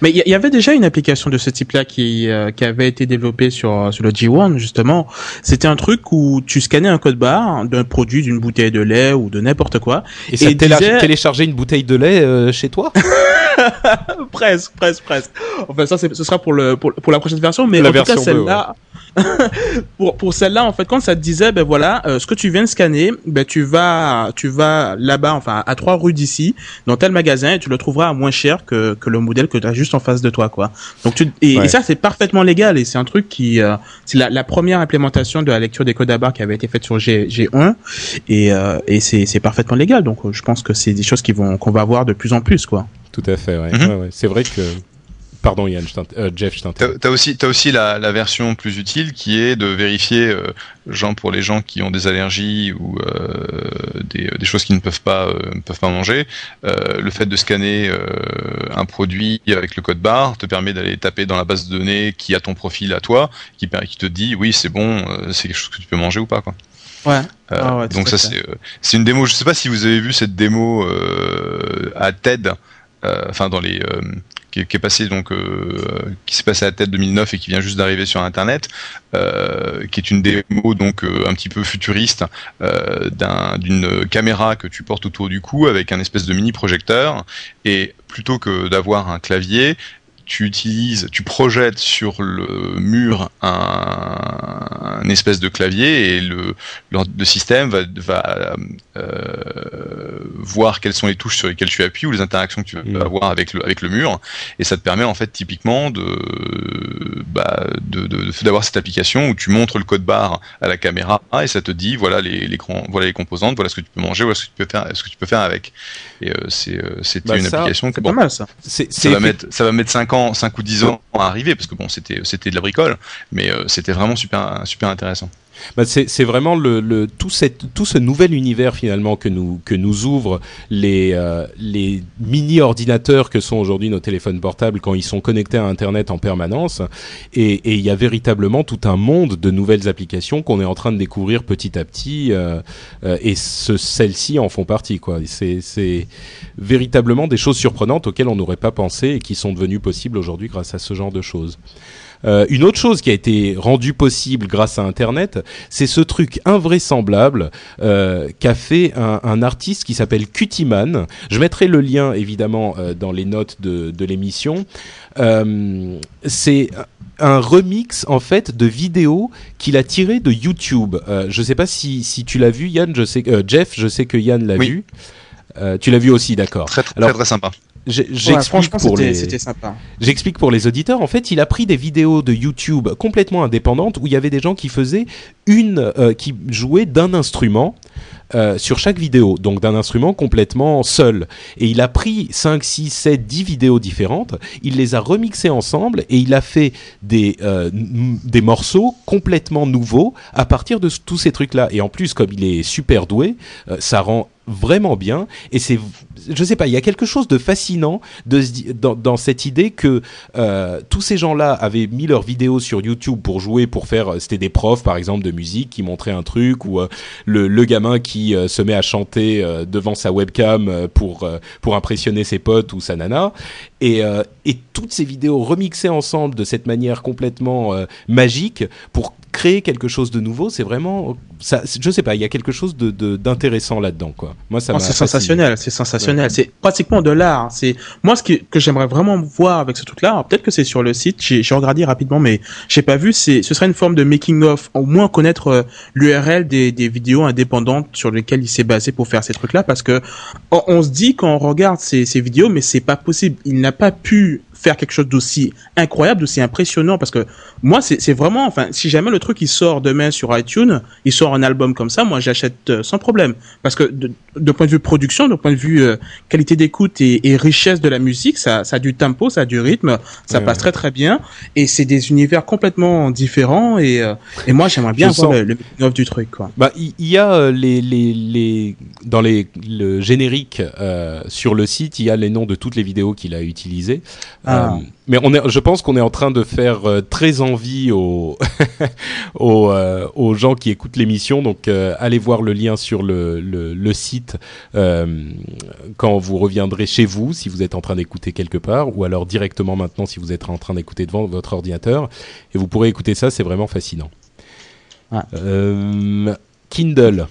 Mais il y, y, avait déjà une application de ce type-là qui, euh, qui avait été développée sur, sur le G1 justement. C'était un truc où tu scannais un code barre d'un produit, d'une bouteille de lait ou de n'importe quoi. Et, et ça disait... téléchargeait une bouteille de lait euh, chez toi Presque, presque, presque. Enfin ça, ce sera pour, le, pour, pour la prochaine version, mais la en version tout cas celle-là... pour pour celle-là en fait quand ça te disait ben voilà euh, ce que tu viens de scanner ben tu vas tu vas là-bas enfin à trois rues d'ici dans tel magasin et tu le trouveras à moins cher que que le modèle que tu as juste en face de toi quoi donc tu et, ouais. et ça c'est parfaitement légal et c'est un truc qui euh, c'est la, la, première implémentation de la lecture des codes à barres qui avait été faite sur G, G1 et euh, et c'est c'est parfaitement légal donc je pense que c'est des choses qui vont qu'on va voir de plus en plus quoi tout à fait ouais. Mm -hmm. ouais. c'est vrai que Pardon Yann, je euh, Jeff, je t'interromps. T'as aussi, as aussi la, la, version plus utile qui est de vérifier, euh, genre pour les gens qui ont des allergies ou euh, des, des, choses qu'ils ne peuvent pas, ne peuvent pas manger, le fait de scanner un produit avec le code barre te permet d'aller taper dans la base de données qui a ton profil à toi, qui, qui te dit oui c'est bon, c'est quelque chose que tu peux manger ou pas quoi. Ouais. Ah donc ça c'est c'est une démo. Je sais pas si vous avez vu cette démo à TED, enfin dans les qui, est passé donc euh, qui s'est passé à la tête 2009 et qui vient juste d'arriver sur internet euh, qui est une démo donc euh, un petit peu futuriste d'une caméra que tu portes autour du cou avec un espèce de mini projecteur. Et plutôt que d'avoir un clavier tu utilises, tu projettes sur le mur un, espèce de clavier et le, le, système va, voir quelles sont les touches sur lesquelles tu appuies ou les interactions que tu vas mm. avoir avec le, avec le mur et ça te permet en fait typiquement de bah, d'avoir de, de, cette application où tu montres le code barre à la caméra et ça te dit voilà les, les voilà les composantes, voilà ce que tu peux manger, voilà ce que tu peux faire, ce que tu peux faire avec. Et euh, c'est euh, c'était bah, une application. C'est pas mal ça. Ça va mettre ça va mettre 5 ans, 5 ou 10 ans à arriver parce que bon c'était c'était de la bricole, mais euh, c'était vraiment super super intéressant. Bah c'est vraiment le, le, tout, cette, tout ce nouvel univers finalement que nous, que nous ouvrent les, euh, les mini-ordinateurs que sont aujourd'hui nos téléphones portables quand ils sont connectés à Internet en permanence. Et il y a véritablement tout un monde de nouvelles applications qu'on est en train de découvrir petit à petit. Euh, euh, et celles-ci en font partie. C'est véritablement des choses surprenantes auxquelles on n'aurait pas pensé et qui sont devenues possibles aujourd'hui grâce à ce genre de choses. Euh, une autre chose qui a été rendue possible grâce à Internet, c'est ce truc invraisemblable euh, qu'a fait un, un, artiste qui s'appelle Cutiman. Je mettrai le lien évidemment euh, dans les notes de, de l'émission. C'est un remix en fait de vidéos qu'il a tiré de YouTube. Je sais pas si, si tu l'as vu, Yann. Je sais, Jeff, je sais que Yann l'a vu. tu l'as vu aussi, d'accord. Très, très, très sympa. J'explique pour les. J'explique pour les auditeurs. En fait, il a pris des vidéos de YouTube complètement indépendantes où il y avait des gens qui faisaient une, euh, qui jouaient d'un instrument. Euh, sur chaque vidéo, donc d'un instrument complètement seul. Et il a pris 5, 6, 7, 10 vidéos différentes, il les a remixées ensemble et il a fait des, euh, des morceaux complètement nouveaux à partir de tous ces trucs-là. Et en plus, comme il est super doué, ça rend vraiment bien et c'est je sais pas il y a quelque chose de fascinant de dans, cette idée que euh, tous ces gens-là avaient mis leurs vidéos sur YouTube pour jouer pour faire c'était des profs par exemple de musique qui montraient un truc ou euh, le, le, gamin qui euh, se met à chanter euh, devant sa webcam euh, pour pour impressionner ses potes ou sa nana et et toutes ces vidéos remixées ensemble de cette manière complètement magique pour créer quelque chose de nouveau, c'est vraiment, je sais pas, il y a quelque chose de d'intéressant là-dedans, quoi. Moi, ça. Oh, c'est sensationnel, c'est sensationnel, c'est pratiquement de l'art. C'est moi ce que j'aimerais vraiment voir avec ce truc-là. Peut-être que c'est sur le site, j'ai regardé rapidement, mais j'ai pas vu. C'est, ce serait une forme de making of, au moins connaître euh, l'URL des, des vidéos indépendantes sur lesquelles il s'est basé pour faire ces trucs-là, parce que on, se dit quand on regarde ces, ces vidéos, mais c'est pas possible. Il n'a pas pu faire quelque chose d'aussi incroyable, d'aussi impressionnant, parce que moi, c'est vraiment, enfin, si jamais le truc il sort demain sur iTunes, il sort un album comme ça, moi j'achète euh, sans problème, parce que de, point de vue production, de point de vue euh, qualité d'écoute et, et, richesse de la musique, ça, ça a du tempo, ça a du rythme, ça passe très très bien, et c'est des univers complètement différents, et, euh, et moi j'aimerais bien voir le, le du truc, quoi. Bah, il y, a les, les, les, dans les, le générique sur le site, il y a les noms de toutes les vidéos qu'il a utilisées. Ah. Mais on est, je pense qu'on est en train de faire très envie aux, aux, aux, gens qui écoutent l'émission. Donc, allez voir le lien sur le, le, le site euh, quand vous reviendrez chez vous, si vous êtes en train d'écouter quelque part, ou alors directement maintenant si vous êtes en train d'écouter devant votre ordinateur. Et vous pourrez écouter ça, c'est vraiment fascinant. Ah. Euh, Kindle.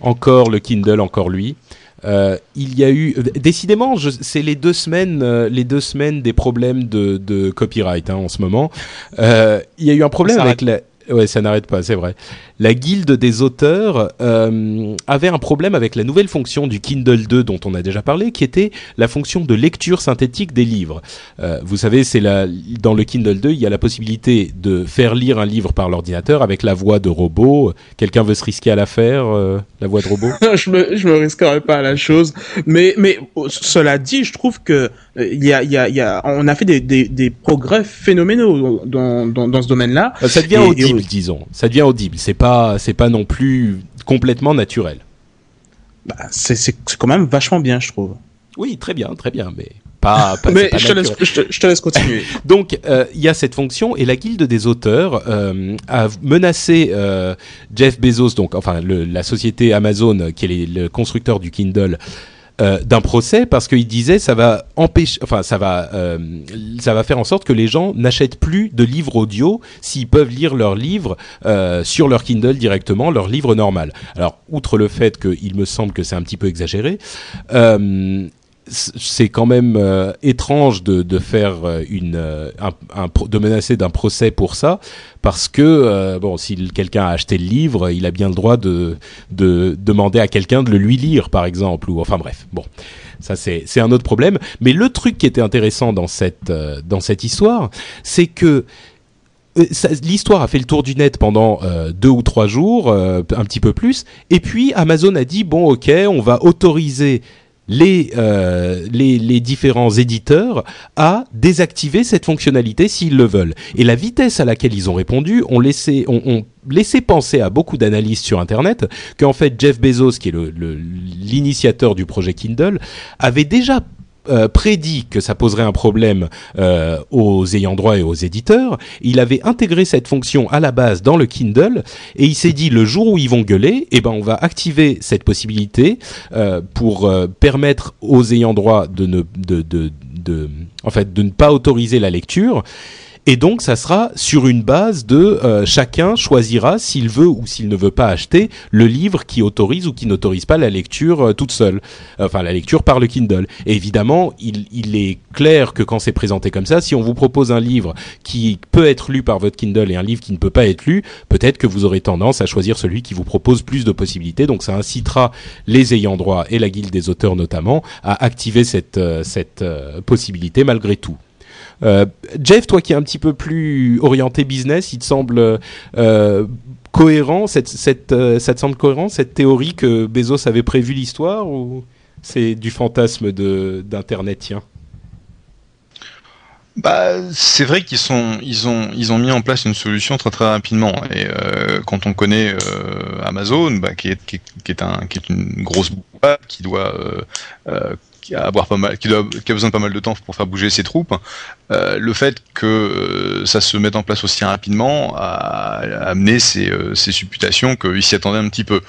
Encore le Kindle, encore lui. Euh, il y a eu, décidément, c'est les deux semaines, euh, les deux semaines des problèmes de, de copyright hein, en ce moment. Euh, il y a eu un problème avec la, Ouais, ça n'arrête pas, c'est vrai. La guilde des auteurs euh, avait un problème avec la nouvelle fonction du Kindle 2 dont on a déjà parlé, qui était la fonction de lecture synthétique des livres. Euh, vous savez, c'est la, dans le Kindle 2, il y a la possibilité de faire lire un livre par l'ordinateur avec la voix de robot. Quelqu'un veut se risquer à la faire, euh, la voix de robot? Je me, je me risquerais pas à la chose, mais, mais cela dit, je trouve que il y a, y a, y a, on a fait des, des, des progrès phénoménaux dans, dans, dans ce domaine-là. Ça devient audible, disons. Ça devient audible. C'est pas, c'est pas non plus complètement naturel. Bah, c'est, c'est quand même vachement bien, je trouve. Oui, très bien, très bien, mais pas. pas mais pas je, te laisse, je, te, je te laisse continuer. Donc, euh, il y a cette fonction et la guilde des auteurs euh, a menacé euh, Jeff Bezos, donc enfin le, la société Amazon, qui est les- le constructeur du Kindle. Euh, d'un procès parce qu'il disait ça va empêcher enfin ça va euh, ça va faire en sorte que les gens n'achètent plus de livres audio s'ils peuvent lire leurs livres euh, sur leur Kindle directement leur livre normal. Alors outre le fait qu'il me semble que c'est un petit peu exagéré c'est quand même euh, étrange de, de faire euh, une euh, de menacer d'un procès pour ça parce que bon si quelqu'un a acheté le livre il a bien le droit de de demander à quelqu'un de le lui lire par exemple ou enfin bref bon ça c'est c'est un autre problème. Mais le truc qui était intéressant dans cette dans cette histoire c'est que L'histoire a fait le tour du net pendant deux ou trois jours, un petit peu plus, et puis Amazon a dit bon ok, on va autoriser les, euh, les, différents éditeurs à désactiver cette fonctionnalité s'ils le veulent. Et la vitesse à laquelle ils ont répondu ont laissé, ont, ont laissé penser à beaucoup d'analystes sur Internet qu'en fait Jeff Bezos, qui est l'initiateur du projet Kindle, avait déjà euh, prédit que ça poserait un problème euh, aux ayants droit et aux éditeurs. Il avait intégré cette fonction à la base dans le Kindle et il s'est dit le jour où ils vont gueuler, eh ben on va activer cette possibilité euh, pour permettre aux ayants droit de ne de, de, de en fait de ne pas autoriser la lecture. Et donc, ça sera sur une base de euh, chacun choisira s'il veut ou s'il ne veut pas acheter le livre qui autorise ou qui n'autorise pas la lecture euh, toute seule, enfin la lecture par le Kindle. Évidemment, il, est clair que quand c'est présenté comme ça, si on vous propose un livre qui peut être lu par votre Kindle et un livre qui ne peut pas être lu, peut-être que vous aurez tendance à choisir celui qui vous propose plus de possibilités. Donc, ça incitera les ayants droit et la guilde des auteurs notamment à activer cette, cette euh, possibilité malgré tout. Euh, Jeff, toi qui es un petit peu plus orienté business, il te semble euh, cohérent, cette, cette, euh, ça te semble cohérent cette théorie que Bezos avait prévu l'histoire ou c'est du fantasme d'internetien Bah, c'est vrai qu'ils sont, ils ont, ils ont mis en place une solution très très rapidement. Et quand on connaît Amazon, bah, qui est, qui est, un, qui est une grosse boîte, qui doit qui a avoir pas mal, qui, a besoin de pas mal de temps pour faire bouger ses troupes, euh, le fait que euh, ça se mette en place aussi rapidement a, amené ces, euh, supputations qu'ils s'y attendaient un petit peu.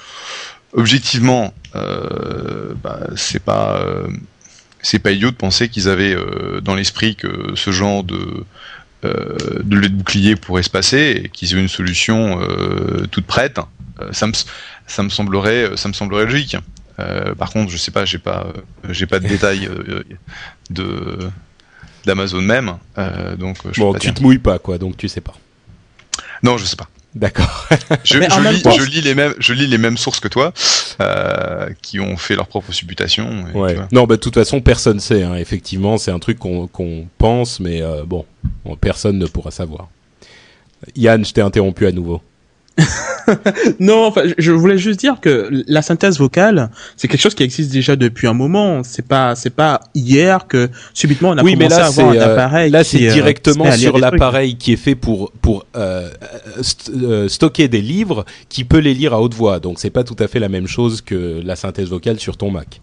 Objectivement, bah, c'est pas idiot de penser qu'ils avaient dans l'esprit que ce genre de lait de bouclier pourrait se passer et qu'ils aient une solution toute prête. Ça me semblerait ça me semblerait logique. Euh, par contre, je sais pas, j'ai pas euh, j'ai pas de détails euh, de d'Amazon même, euh, donc je peux Bon, pas tu dire. te mouilles pas quoi, donc tu sais pas. Non, je sais pas. D'accord. Je, lis, temps- je lis les mêmes, je lis les mêmes sources que toi, euh, qui ont fait leurs propres supputations. et Ouais. Non, bah de toute façon, personne sait. Hein. Effectivement, c'est un truc qu'on qu'on pense, mais euh, bon, bon, personne ne pourra savoir. Yann, je t'ai interrompu à nouveau. Non, enfin, je- voulais juste dire que la synthèse vocale, c'est quelque chose qui existe déjà depuis un moment. C'est pas, c'est pas hier que subitement on a oui, mais commencé là, à avoir un euh, appareil. là, c'est euh, directement lire sur l'appareil qui est fait pour pour euh, euh, st- euh, stocker des livres, qui peut les lire à haute voix. Donc, c'est pas tout à fait la même chose que la synthèse vocale sur ton Mac.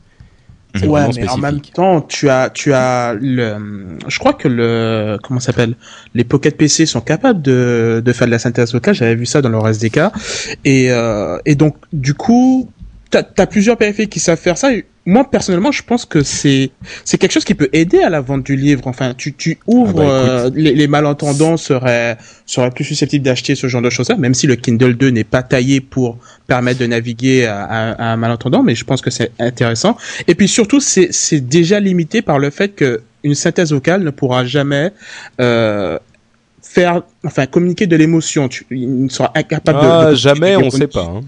Ouais, mais en même temps, tu as, tu as le, je crois que le, comment s'appelle, les Pocket PC sont capables de, de faire de la synthèse vocale. J'avais vu ça dans leur SDK. Et, euh, et donc, du coup, t'as, as plusieurs périphériques qui savent faire ça. Moi, personnellement, je pense que c'est, c'est quelque chose qui peut aider à la vente du livre. Enfin, tu, tu ouvres, Ah bah, écoute. euh, les, les malentendants seraient, seraient plus susceptibles d'acheter ce genre de choses-là, même si le Kindle 2 n'est pas taillé pour permettre de naviguer à, à- à un malentendant, mais je pense que c'est intéressant. Et puis surtout, c'est c'est déjà limité par le fait que une synthèse vocale ne pourra jamais euh, faire, enfin communiquer de l'émotion. Il ne sera incapable ah, de, jamais, on ne sait pas. Hein.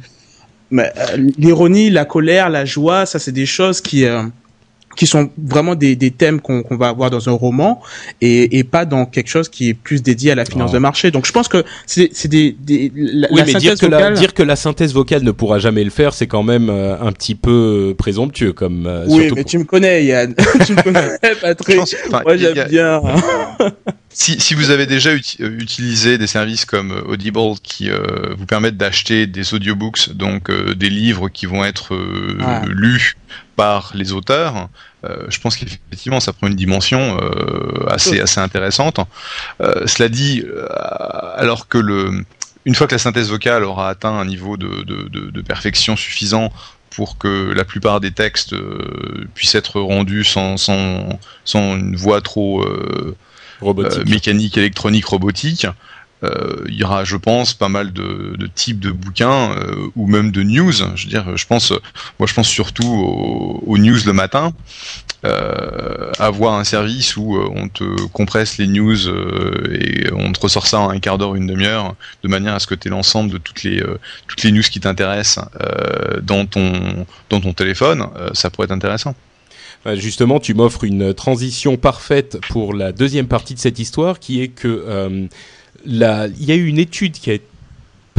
Mais euh, l'ironie, la colère, la joie, ça c'est des choses qui euh, qui sont vraiment des, des thèmes qu'on va avoir dans un roman et, et, pas dans quelque chose qui est plus dédié à la finance de marché. Donc je pense que c'est des, des la, oui, mais dire que, la, dire que la synthèse vocale ne pourra jamais le faire, c'est quand même euh, un petit peu présomptueux comme. Euh, oui, mais tu me connais, Yann. tu me connais, Patrick. Moi j'aime bien. si, si vous avez déjà euh, utilisé des services comme Audible qui vous permettent d'acheter des audiobooks, donc des livres qui vont être lus par les auteurs, euh, je pense qu'effectivement ça prend une dimension euh, assez, assez intéressante. Euh, cela dit, alors que le, une fois que la synthèse vocale aura atteint un niveau de, de, de, perfection suffisant pour que la plupart des textes puissent être rendus sans, sans, sans une voix trop mécanique, électronique, robotique, euh, il y aura, je pense, pas mal de, types de bouquins euh, ou même de news. Je veux dire, je pense, moi, je pense surtout aux, news le matin. Euh, avoir un service où euh, on te compresse les news et on te ressort ça en un quart d'heure, une demi-heure, de manière à ce que tu aies l'ensemble de toutes les toutes les news qui t'intéressent dans ton dans ton téléphone, ça pourrait être intéressant. Justement, tu m'offres une transition parfaite pour la deuxième partie de cette histoire, qui est que il y a eu une étude qui a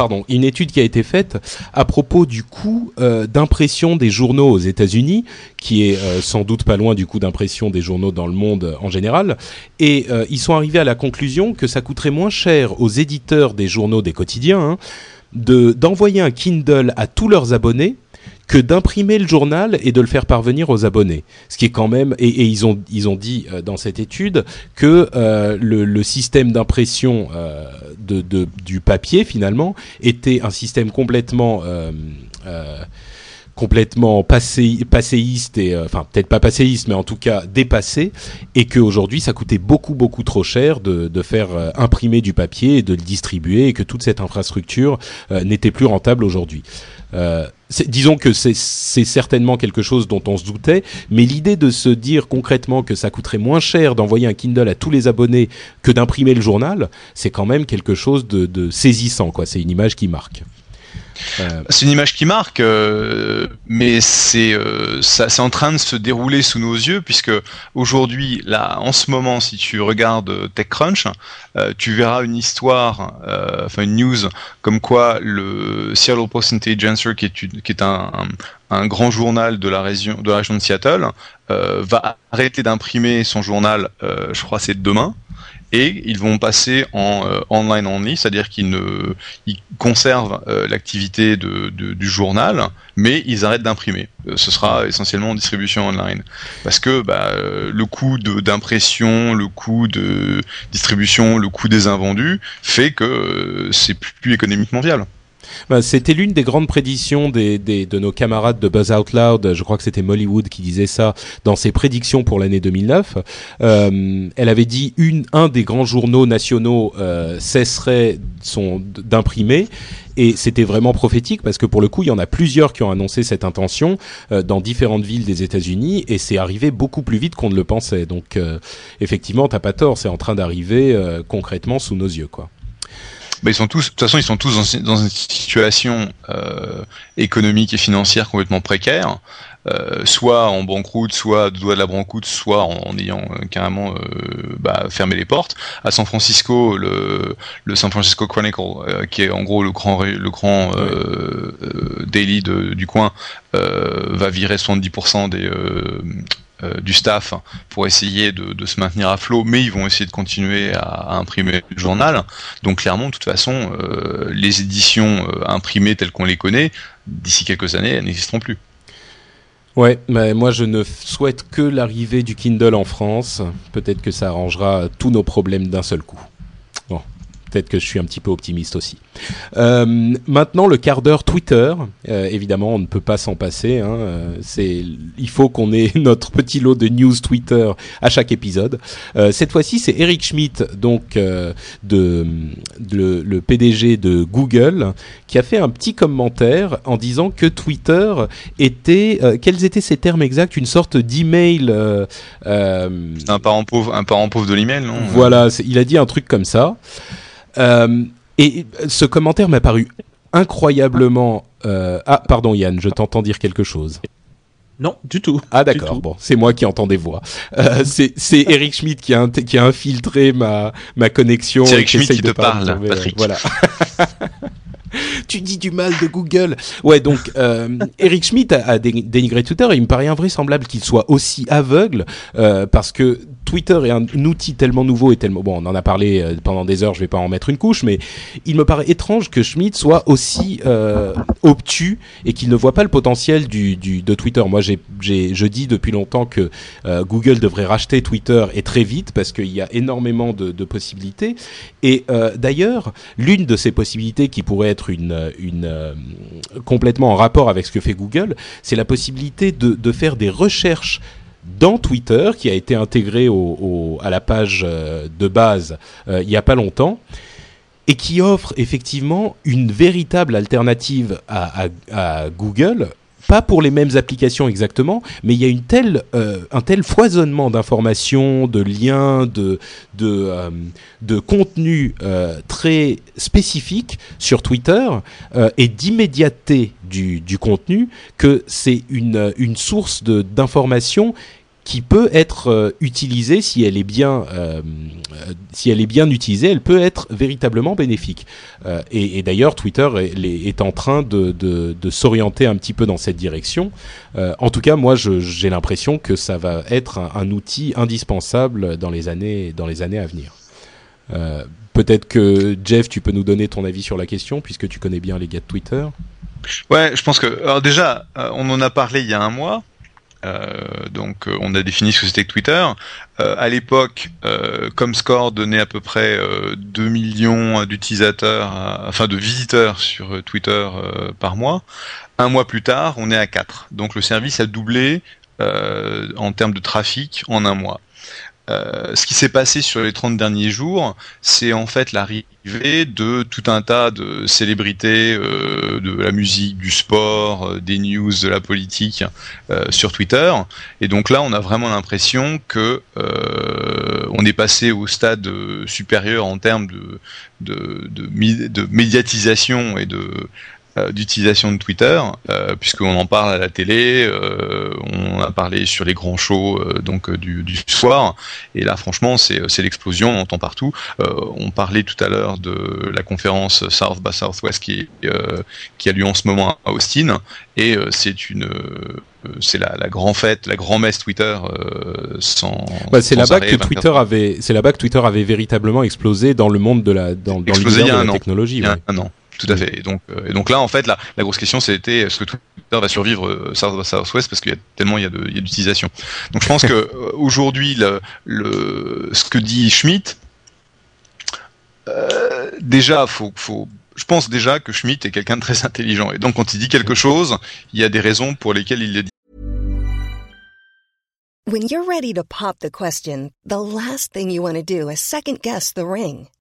pardon, une étude qui a été faite à propos du coût euh, d'impression des journaux aux États-Unis, qui est euh, sans doute pas loin du coût d'impression des journaux dans le monde en général, et euh, ils sont arrivés à la conclusion que ça coûterait moins cher aux éditeurs des journaux des quotidiens hein, de d'envoyer un Kindle à tous leurs abonnés que d'imprimer le journal et de le faire parvenir aux abonnés. Ce qui est quand même et, et ils ont ils ont dit euh, dans cette étude que euh, le, le, système d'impression euh, de, de, du papier finalement était un système complètement euh, euh, complètement passé, passéiste et enfin peut-être pas passéiste mais en tout cas dépassé et qu'aujourd'hui ça coûtait beaucoup beaucoup trop cher de, de faire imprimer du papier et de le distribuer et que toute cette infrastructure n'était plus rentable aujourd'hui. Disons que c'est certainement quelque chose dont on se doutait, mais l'idée de se dire concrètement que ça coûterait moins cher d'envoyer un Kindle à tous les abonnés que d'imprimer le journal, c'est quand même quelque chose de saisissant. quoi. C'est une image qui marque. Euh, c'est une image qui marque, euh, mais c'est euh, c'est en train de se dérouler sous nos yeux puisque aujourd'hui, là, en ce moment, si tu regardes TechCrunch, tu verras une histoire, enfin une news comme quoi le Seattle Post Intelligencer, qui est, un, grand journal de la région de la région de Seattle, va arrêter d'imprimer son journal, je crois c'est demain et ils vont passer en euh, online only, c'est-à-dire qu'ils conservent euh, l'activité du journal, mais ils arrêtent d'imprimer. Euh, ce sera essentiellement en distribution online, parce que bah, le coût d'impression, le coût de distribution, le coût des invendus fait que c'est plus économiquement viable. Bah, c'était l'une des grandes prédictions des, des, de nos camarades de Buzz Out Loud. Je crois que c'était Mollywood qui disait ça dans ses prédictions pour l'année 2009. Euh, elle avait dit une, un des grands journaux nationaux euh, cesserait son d'imprimer. Et c'était vraiment prophétique parce que pour le coup, il y en a plusieurs qui ont annoncé cette intention euh, dans différentes villes des États-Unis et c'est arrivé beaucoup plus vite qu'on ne le pensait. Donc euh, effectivement, t'as pas tort, c'est en train d'arriver euh, concrètement sous nos yeux, quoi bah, ils sont tous, de toute façon, ils sont tous dans, une situation euh, économique et financière complètement précaire. Euh, soit en banqueroute, soit de doigt de la banqueroute, soit en, ayant euh, carrément bah, fermé les portes. À San Francisco, le, le San Francisco Chronicle, qui est en gros le grand, le grand daily de, du coin, va virer 70% des du staff pour essayer de, se maintenir à flot, mais ils vont essayer de continuer à, imprimer le journal. Donc clairement, de toute façon, euh, les éditions euh, imprimées telles qu'on les connaît, d'ici quelques années, elles n'existeront plus. Ouais, mais moi je ne souhaite que l'arrivée du Kindle en France. Peut-être que ça arrangera tous nos problèmes d'un seul coup. Peut-être que je suis un petit peu optimiste aussi. Euh, maintenant, le quart d'heure Twitter. Euh, évidemment, on ne peut pas s'en passer. Hein. Euh, c'est, il faut qu'on ait notre petit lot de news Twitter à chaque épisode. Euh, cette fois-ci, c'est Eric Schmidt, donc euh, de, de, le, PDG de Google, qui a fait un petit commentaire en disant que Twitter était, quels étaient ses termes exacts, une sorte d'email. un parent pauvre, un parent pauvre de l'email, non? Voilà, il a dit un truc comme ça. Et ce commentaire m'a paru incroyablement. Ah, pardon Yann, je t'entends dire quelque chose. Non, du tout. Ah d'accord. Bon, c'est moi qui entends des voix. Euh, c'est c'est Eric Schmidt qui a qui a infiltré ma ma connexion. C'est Eric Schmidt qui te parle, Patrick. Voilà. tu dis du mal de Google. Ouais, donc euh, Eric Schmidt a, dénigré Twitter et il me paraît invraisemblable qu'il soit aussi aveugle euh, parce que Twitter est un, outil tellement nouveau et tellement bon, on en a parlé euh, pendant des heures, je vais pas en mettre une couche, mais il me paraît étrange que Schmidt soit aussi euh, obtus et qu'il ne voit pas le potentiel du, de Twitter. Moi, j'ai, je dis depuis longtemps que euh, Google devrait racheter Twitter et très vite parce qu'il y a énormément de, possibilités. Et d'ailleurs, l'une de ces possibilités qui pourrait être une, une complètement en rapport avec ce que fait Google, c'est la possibilité de, de faire des recherches dans Twitter, qui a été intégré au, à la page euh, de base euh, il n'y a pas longtemps, et qui offre effectivement une véritable alternative à, à Google pas pour les mêmes applications exactement, mais il y a euh, un tel foisonnement d'informations, de liens, de, de, euh, de contenus euh, très spécifiques sur Twitter et d'immédiateté du, contenu que c'est une source d'informations qui peut être euh, utilisée si elle est bien euh, euh, si elle est bien utilisée, elle peut être véritablement bénéfique. et, d'ailleurs, Twitter est, en train de, de, s'orienter un petit peu dans cette direction. en tout cas, moi, j'ai l'impression que ça va être un, un, outil indispensable dans les années dans les années à venir. Peut-être que Jeff, tu peux nous donner ton avis sur la question puisque tu connais bien les gars de Twitter. Ouais, je pense que alors déjà, on en a parlé il y a un mois. Euh, donc euh, on a défini ce que c'était que Twitter. Euh, à l'époque, Comscore donnait à peu près 2 millions d'utilisateurs, enfin de visiteurs sur Twitter par mois. Un mois plus tard, on est à 4. Donc le service a doublé en termes de trafic en un mois. Euh, ce qui s'est passé sur les 30 derniers jours, c'est en fait l'arrivée de tout un tas de célébrités euh, de la musique, du sport, euh, des news, de la politique sur Twitter. Et donc là, on a vraiment l'impression que on est passé au stade supérieur en termes de, médiatisation et de d'utilisation de Twitter, euh, puisqu'on en parle à la télé, euh, on a parlé sur les grands shows donc du, du, soir, et là franchement c'est l'explosion, on entend partout. on parlait tout à l'heure de la conférence South by Southwest qui, qui a lieu en ce moment à Austin, et c'est une c'est la, la grande fête, la grand messe Twitter sans. Bah, c'est là-bas que Twitter avait, c'est là-bas que Twitter avait véritablement explosé dans le monde de la dans, dans l'univers de la technologie. Il y a un an. Tout à fait. Et donc, euh, et donc là, en fait, la, la grosse question, c'était est-ce que Twitter va survivre euh, South Southwest? Parce qu'il y a tellement il y a d'utilisation. Donc, je pense que euh, aujourd'hui, le, le, ce que dit Schmidt, euh, déjà, faut, faut, je pense déjà que Schmidt est quelqu'un de très intelligent. Et donc, quand il dit quelque chose, il y a des raisons pour lesquelles il le dit. When you're ready to pop the question, the last thing you want to do is second guess the ring.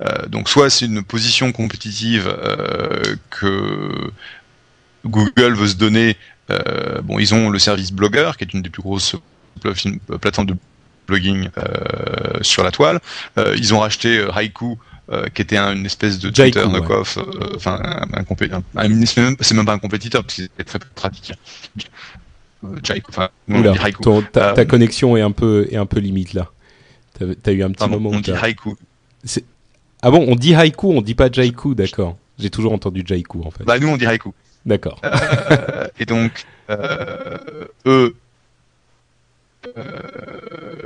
Euh, donc soit c'est une position compétitive euh, que Google veut se donner. Euh, bon, ils ont le service Blogger, qui est une des plus grosses plateformes de blogging sur la toile. Ils ont racheté euh, Haiku, qui était une espèce de Twitter knockoff, enfin un, un, c'est même pas un compétiteur parce qu'il est très pratique. Ta, connexion est un peu est un peu limite là. T'as as eu un petit moment. On dit Haiku. Ah bon, on dit Haiku, on dit pas Jaiku, d'accord. J'ai toujours entendu Jaiku en fait. Bah nous on dit Haiku. D'accord. Euh, et donc euh, eux, euh,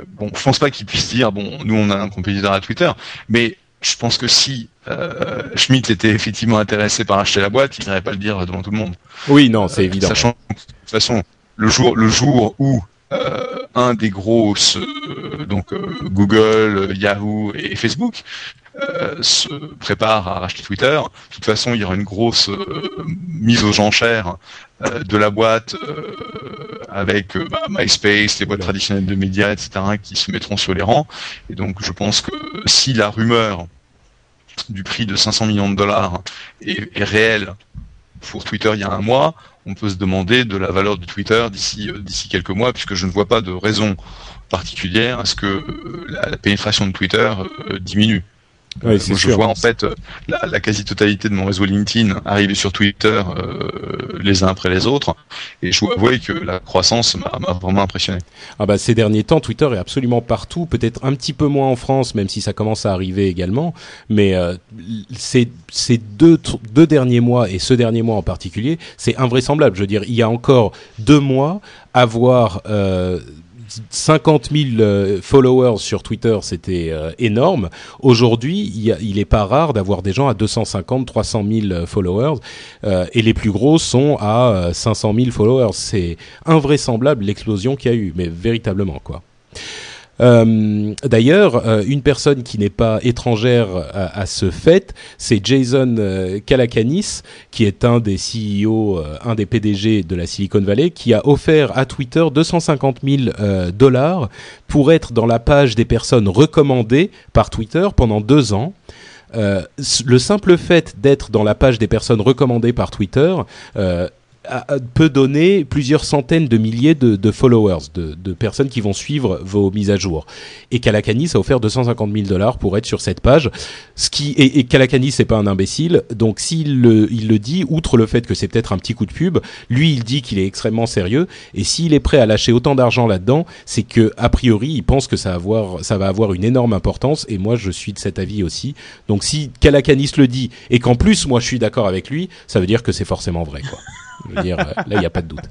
bon, je pense pas qu'ils puissent dire bon, nous on a un compétiteur à Twitter, mais je pense que si Schmidt était effectivement intéressé par acheter la boîte, il n'irait pas le dire devant tout le monde. Oui, non, c'est évident. Sachant que, de toute façon, le jour, le jour où un des gros, donc Google, Yahoo et Facebook, euh, se prépare à racheter Twitter, de toute façon, il y aura une grosse euh, mise aux enchères euh, de la boîte avec bah, MySpace, les boîtes traditionnelles de médias, etc., qui se mettront sur les rangs. Et donc, je pense que si la rumeur du prix de 500 millions de dollars est, est réelle pour Twitter il y a un mois, on peut se demander de la valeur de Twitter d'ici d'ici quelques mois, puisque je ne vois pas de raison particulière à ce que la, pénétration de Twitter diminue. Euh, moi, je vois en fait euh, la, la quasi-totalité de mon réseau LinkedIn arriver sur Twitter euh, les uns après les autres, et je dois avouer que la croissance m'a vraiment impressionné. Ah bah ces derniers temps, Twitter est absolument partout, peut-être un petit peu moins en France, même si ça commence à arriver également. Mais euh, ces, ces deux, tr- deux derniers mois, et ce dernier mois en particulier, c'est invraisemblable. Je veux dire, il y a encore deux mois, avoir euh, 50 000 euh, followers sur Twitter, c'était euh, énorme. Aujourd'hui, il, y a- il est pas rare d'avoir des gens à 250, 300 000 euh, followers, euh, et les plus gros sont à euh, 500 000 followers. C'est invraisemblable l'explosion qu'il y a eu, mais véritablement quoi. Euh, D'ailleurs, euh, une personne qui n'est pas étrangère à, ce fait, c'est Jason euh, Calacanis, qui est un des CEO, euh, un des PDG de la Silicon Valley, qui a offert à Twitter 250 000 euh, dollars pour être dans la page des personnes recommandées par Twitter pendant deux ans. Euh, le simple fait d'être dans la page des personnes recommandées par Twitter euh, peut donner plusieurs centaines de milliers de, de followers, de, de personnes qui vont suivre vos mises à jour. Et Calacanis a offert 250 000 dollars pour être sur cette page. Ce qui et, et Calacanis c'est pas un imbécile, donc s'il le, il le dit, outre le fait que c'est peut-être un petit coup de pub, lui il dit qu'il est extrêmement sérieux. Et s'il est prêt à lâcher autant d'argent là-dedans, c'est que a priori il pense que ça va avoir, ça va avoir une énorme importance. Et moi je suis de cet avis aussi. Donc si Calacanis le dit et qu'en plus moi je suis d'accord avec lui, ça veut dire que c'est forcément vrai quoi. Je veux dire, euh, là, il n'y a pas de doute.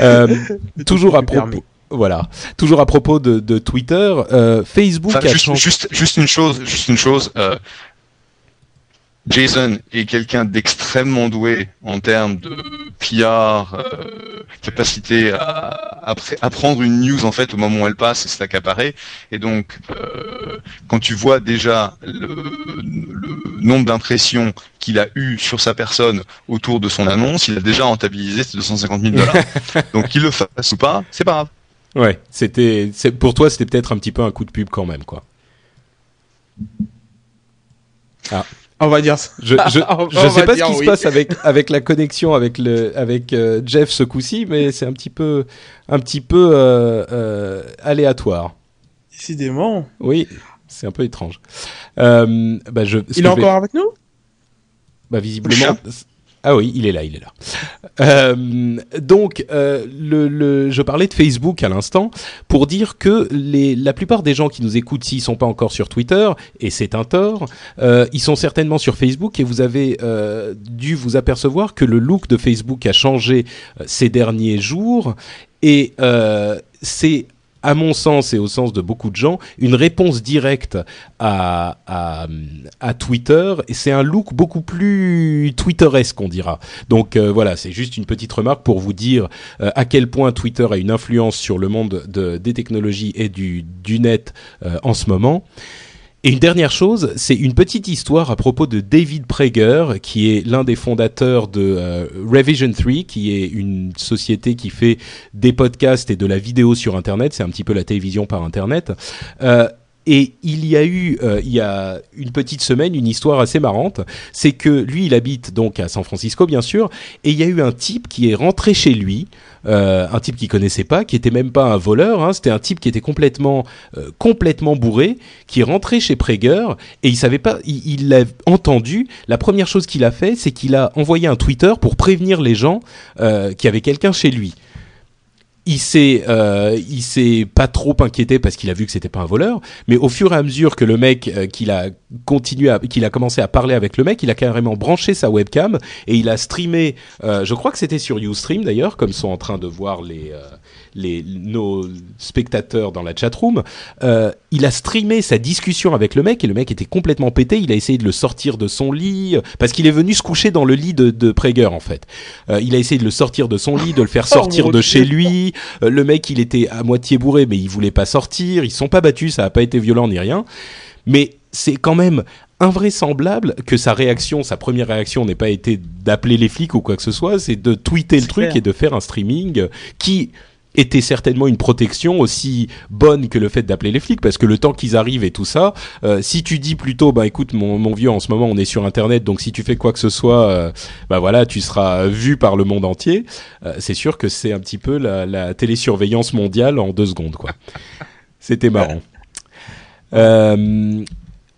Euh, toujours à propos, voilà, toujours à propos de, de Twitter, euh, Facebook Enfin, a juste, changé. juste, juste une chose, juste une chose. euh, Jason est quelqu'un d'extrêmement doué en termes de PR, euh, capacité à, à, prendre une news en fait au moment où elle passe et se l'accaparer. Et donc, euh, quand tu vois déjà le, le nombre d'impressions qu'il a eu sur sa personne autour de son annonce, il a déjà rentabilisé ses 250 000 dollars. donc qu'il le fasse ou pas, c'est pas grave. Ouais, c'était, c'est- pour toi, c'était peut-être un petit peu un coup de pub quand même, quoi. On va dire ça. Je, je, je sais pas ce qui se passe avec avec la connexion avec le avec euh, Jeff ce coup-ci, mais c'est un petit peu un petit peu euh, euh, aléatoire. Décidément. Oui, c'est un peu étrange. Euh, bah je, Il est vais- encore avec nous? Bah visiblement. Ah oui, il est là, il est là. Euh, donc, euh, je parlais de Facebook à l'instant pour dire que la plupart des gens qui nous écoutent, s'ils sont pas encore sur Twitter, et c'est un tort, euh, ils sont certainement sur Facebook et vous avez dû vous apercevoir que le look de Facebook a changé ces derniers jours et c'est à mon sens et au sens de beaucoup de gens, une réponse directe à, à, à Twitter. C'est un look beaucoup plus Twitteresque, on dira. Donc euh, voilà, c'est juste une petite remarque pour vous dire euh, à quel point Twitter a une influence sur le monde de, des technologies et du, du net euh, en ce moment. Et une dernière chose, c'est une petite histoire à propos de David Prager, qui est l'un des fondateurs de euh, Revision 3, qui est une société qui fait des podcasts et de la vidéo sur Internet. C'est un petit peu la télévision par Internet. Euh, et il y a eu, euh, il y a une petite semaine, une histoire assez marrante. C'est que lui, il habite donc à San Francisco, bien sûr, et il y a eu un type qui est rentré chez lui, euh, un type qu'il connaissait pas, qui était même pas un voleur. Hein, C'était un type qui était complètement, euh, complètement bourré, qui rentré chez Prager et il savait pas, il l'a entendu. La première chose qu'il a fait, c'est qu'il a envoyé un Twitter pour prévenir les gens euh, qu'il y avait quelqu'un chez lui. Il s'est euh, il s'est pas trop inquiété parce qu'il a vu que c'était pas un voleur mais au fur et à mesure que le mec euh, qu'il a continué qu'il a commencé à parler avec le mec il a carrément branché sa webcam et il a streamé euh, je crois que c'était sur YouStream d'ailleurs comme sont en train de voir les euh, les nos spectateurs dans la chatroom euh, il a streamé sa discussion avec le mec et le mec était complètement pété. Il a essayé de le sortir de son lit euh, parce qu'il est venu se coucher dans le lit de, de Prager en fait. Euh, il a essayé de le sortir de son lit de le faire sortir mon de chez lui. Euh, le mec, il était à moitié bourré, mais il voulait pas sortir. Ils sont pas battus, ça a pas été violent ni rien. Mais c'est quand même invraisemblable que sa réaction, sa première réaction n'ait pas été d'appeler les flics ou quoi que ce soit, c'est de tweeter le truc et de faire un streaming qui était certainement une protection aussi bonne que le fait d'appeler les flics parce que le temps qu'ils arrivent et tout ça euh, si tu dis plutôt bah écoute mon, mon vieux en ce moment on est sur internet donc si tu fais quoi que ce soit euh, bah voilà tu seras vu par le monde entier euh, c'est sûr que c'est un petit peu la, la télésurveillance mondiale en deux secondes quoi. C'était marrant.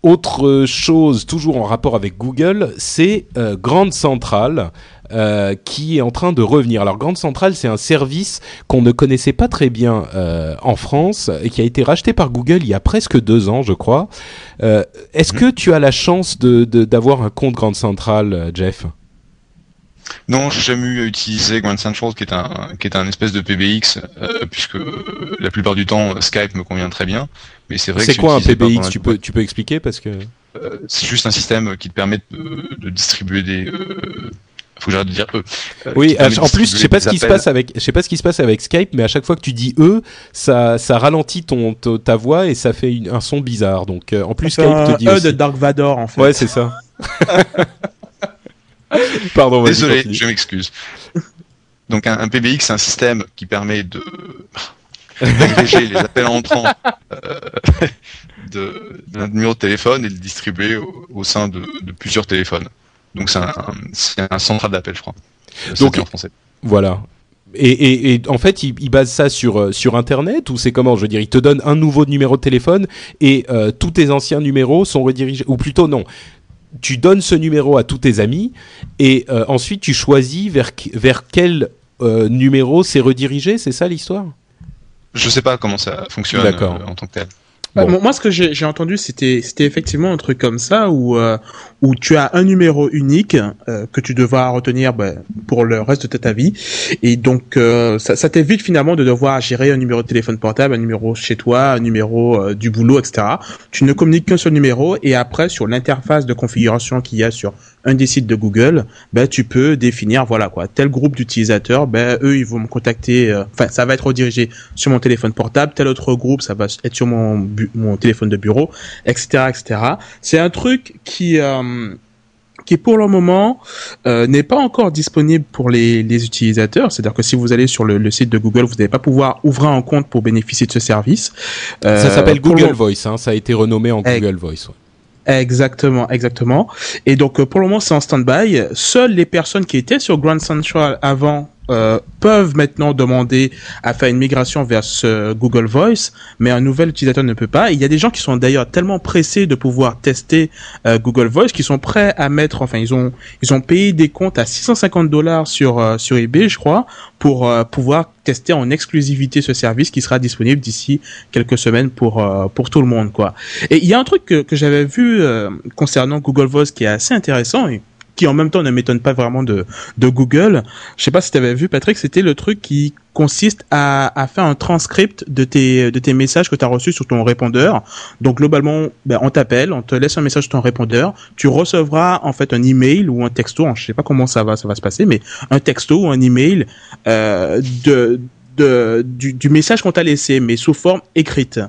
Autre chose, toujours en rapport avec Google, c'est Grande Centrale euh, qui est en train de revenir. Alors Grande Centrale, c'est un service qu'on ne connaissait pas très bien euh, en France et qui a été racheté par Google il y a presque deux ans, je crois. Euh, Est-ce que tu as la chance de de- d'avoir un compte Grande Centrale, Jeff? Non, j'ai jamais eu à utiliser Grand Central, qui est un, qui est un espèce de PBX, euh, puisque euh, la plupart du temps, Skype me convient très bien. Mais c'est vrai C'est quoi un PBX Tu peux tu peux expliquer parce que Euh, c'est juste un système qui te permet de, de distribuer des. Faut que j'arrête de dire eux. Euh, oui. En plus, je sais distribuer pas des ce qui se appels. passe avec je sais pas ce qui se passe avec Skype, mais à chaque fois que tu dis eux, ça ça ralentit ton ta- ta voix et ça fait une- un son bizarre. Donc euh, en plus C'est Skype un te dit E aussi. de Dark Vador en fait. Ouais, c'est ça. Pardon, vas-y, Désolé, je m'excuse. Donc un, un PBX, c'est un système qui permet de d'agréger les appels entrants euh, de- d'un numéro de téléphone et de le distribuer au, au sein de, de plusieurs téléphones. Donc c'est un, central d'appel, je crois. Donc- en français. Voilà. Et, et, et en fait, il, il base ça sur euh, sur Internet ou c'est comment? Je veux dire, il te donne un nouveau numéro de téléphone et euh, tous tes anciens numéros sont redirigés. Ou plutôt non, tu donnes ce numéro à tous tes amis et euh, ensuite tu choisis vers quel euh, numéro c'est redirigé. C'est ça l'histoire? Je sais pas comment ça fonctionne en tant que tel. Bah, Bon. moi- Moi, ce que j'ai entendu, c'était c'était effectivement un truc comme ça où euh, où tu as un numéro unique euh, que tu devras retenir bah, pour le reste de ta vie, et donc euh, ça, ça t'évite finalement de devoir gérer un numéro de téléphone portable, un numéro chez toi, un numéro euh, du boulot, etc. Tu ne communiques qu'un seul numéro, et après sur l'interface de configuration qu'il y a sur un des sites de Google, ben tu peux définir voilà quoi tel groupe d'utilisateurs, ben eux ils vont me contacter, euh, enfin ça va être redirigé sur mon téléphone portable, tel autre groupe ça va être sur mon bu- mon téléphone de bureau, etc etc. C'est un truc qui euh, qui pour le moment euh, n'est pas encore disponible pour les, les utilisateurs. C'est-à-dire que si vous allez sur le, le site de Google, vous n'allez pas pouvoir ouvrir un compte pour bénéficier de ce service. Euh, Ça s'appelle Google Voice. Hein, ça a été renommé en Google Voice. ouais. Exactement, exactement. Et donc euh, pour le moment c'est en stand-by. Seules les personnes qui étaient sur Grand Central avant euh, peuvent maintenant demander à faire une migration vers ce Google Voice, mais un nouvel utilisateur ne peut pas. Il y a des gens qui sont d'ailleurs tellement pressés de pouvoir tester euh, Google Voice qu'ils sont prêts à mettre, enfin ils ont ils ont payé des comptes à 650 dollars sur euh, sur eBay, je crois, pour euh, pouvoir tester en exclusivité ce service qui sera disponible d'ici quelques semaines pour pour tout le monde quoi. Et il y a un truc que, que j'avais vu concernant Google Voice qui est assez intéressant qui en même temps ne m'étonne pas vraiment de, de Google. Je sais pas si tu avais vu Patrick, c'était le truc qui consiste à, à faire un transcript de tes, de tes messages que tu as reçus sur ton répondeur. Donc globalement, ben, on t'appelle, on te laisse un message sur ton répondeur, tu recevras en fait un email ou un texto, je sais pas comment ça va ça va se passer, mais un texto ou un email euh, de de, du, du message qu'on t'a laissé, mais sous forme écrite.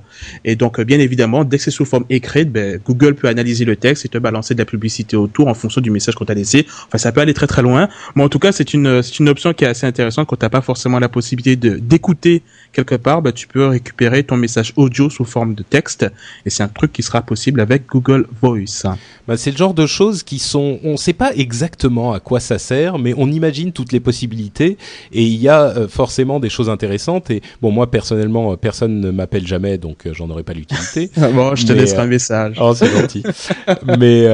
Et donc, euh, bien évidemment, dès que c'est sous forme écrite, ben, Google peut analyser le texte et te balancer de la publicité autour en fonction du message qu'on t'a laissé. Enfin, ça peut aller très très loin. Mais en tout cas, c'est une, c'est une option qui est assez intéressante quand t'as pas forcément la possibilité de d'écouter quelque part, bah, tu peux récupérer ton message audio sous forme de texte, et c'est un truc qui sera possible avec Google Voice. Bah, c'est le genre de choses qui sont, on ne sait pas exactement à quoi ça sert, mais on imagine toutes les possibilités, et il y a euh, forcément des choses intéressantes. Et bon, moi personnellement, euh, personne ne m'appelle jamais, donc euh, j'en aurais pas l'utilité. bon, je te laisserai un message. Oh, c'est gentil. mais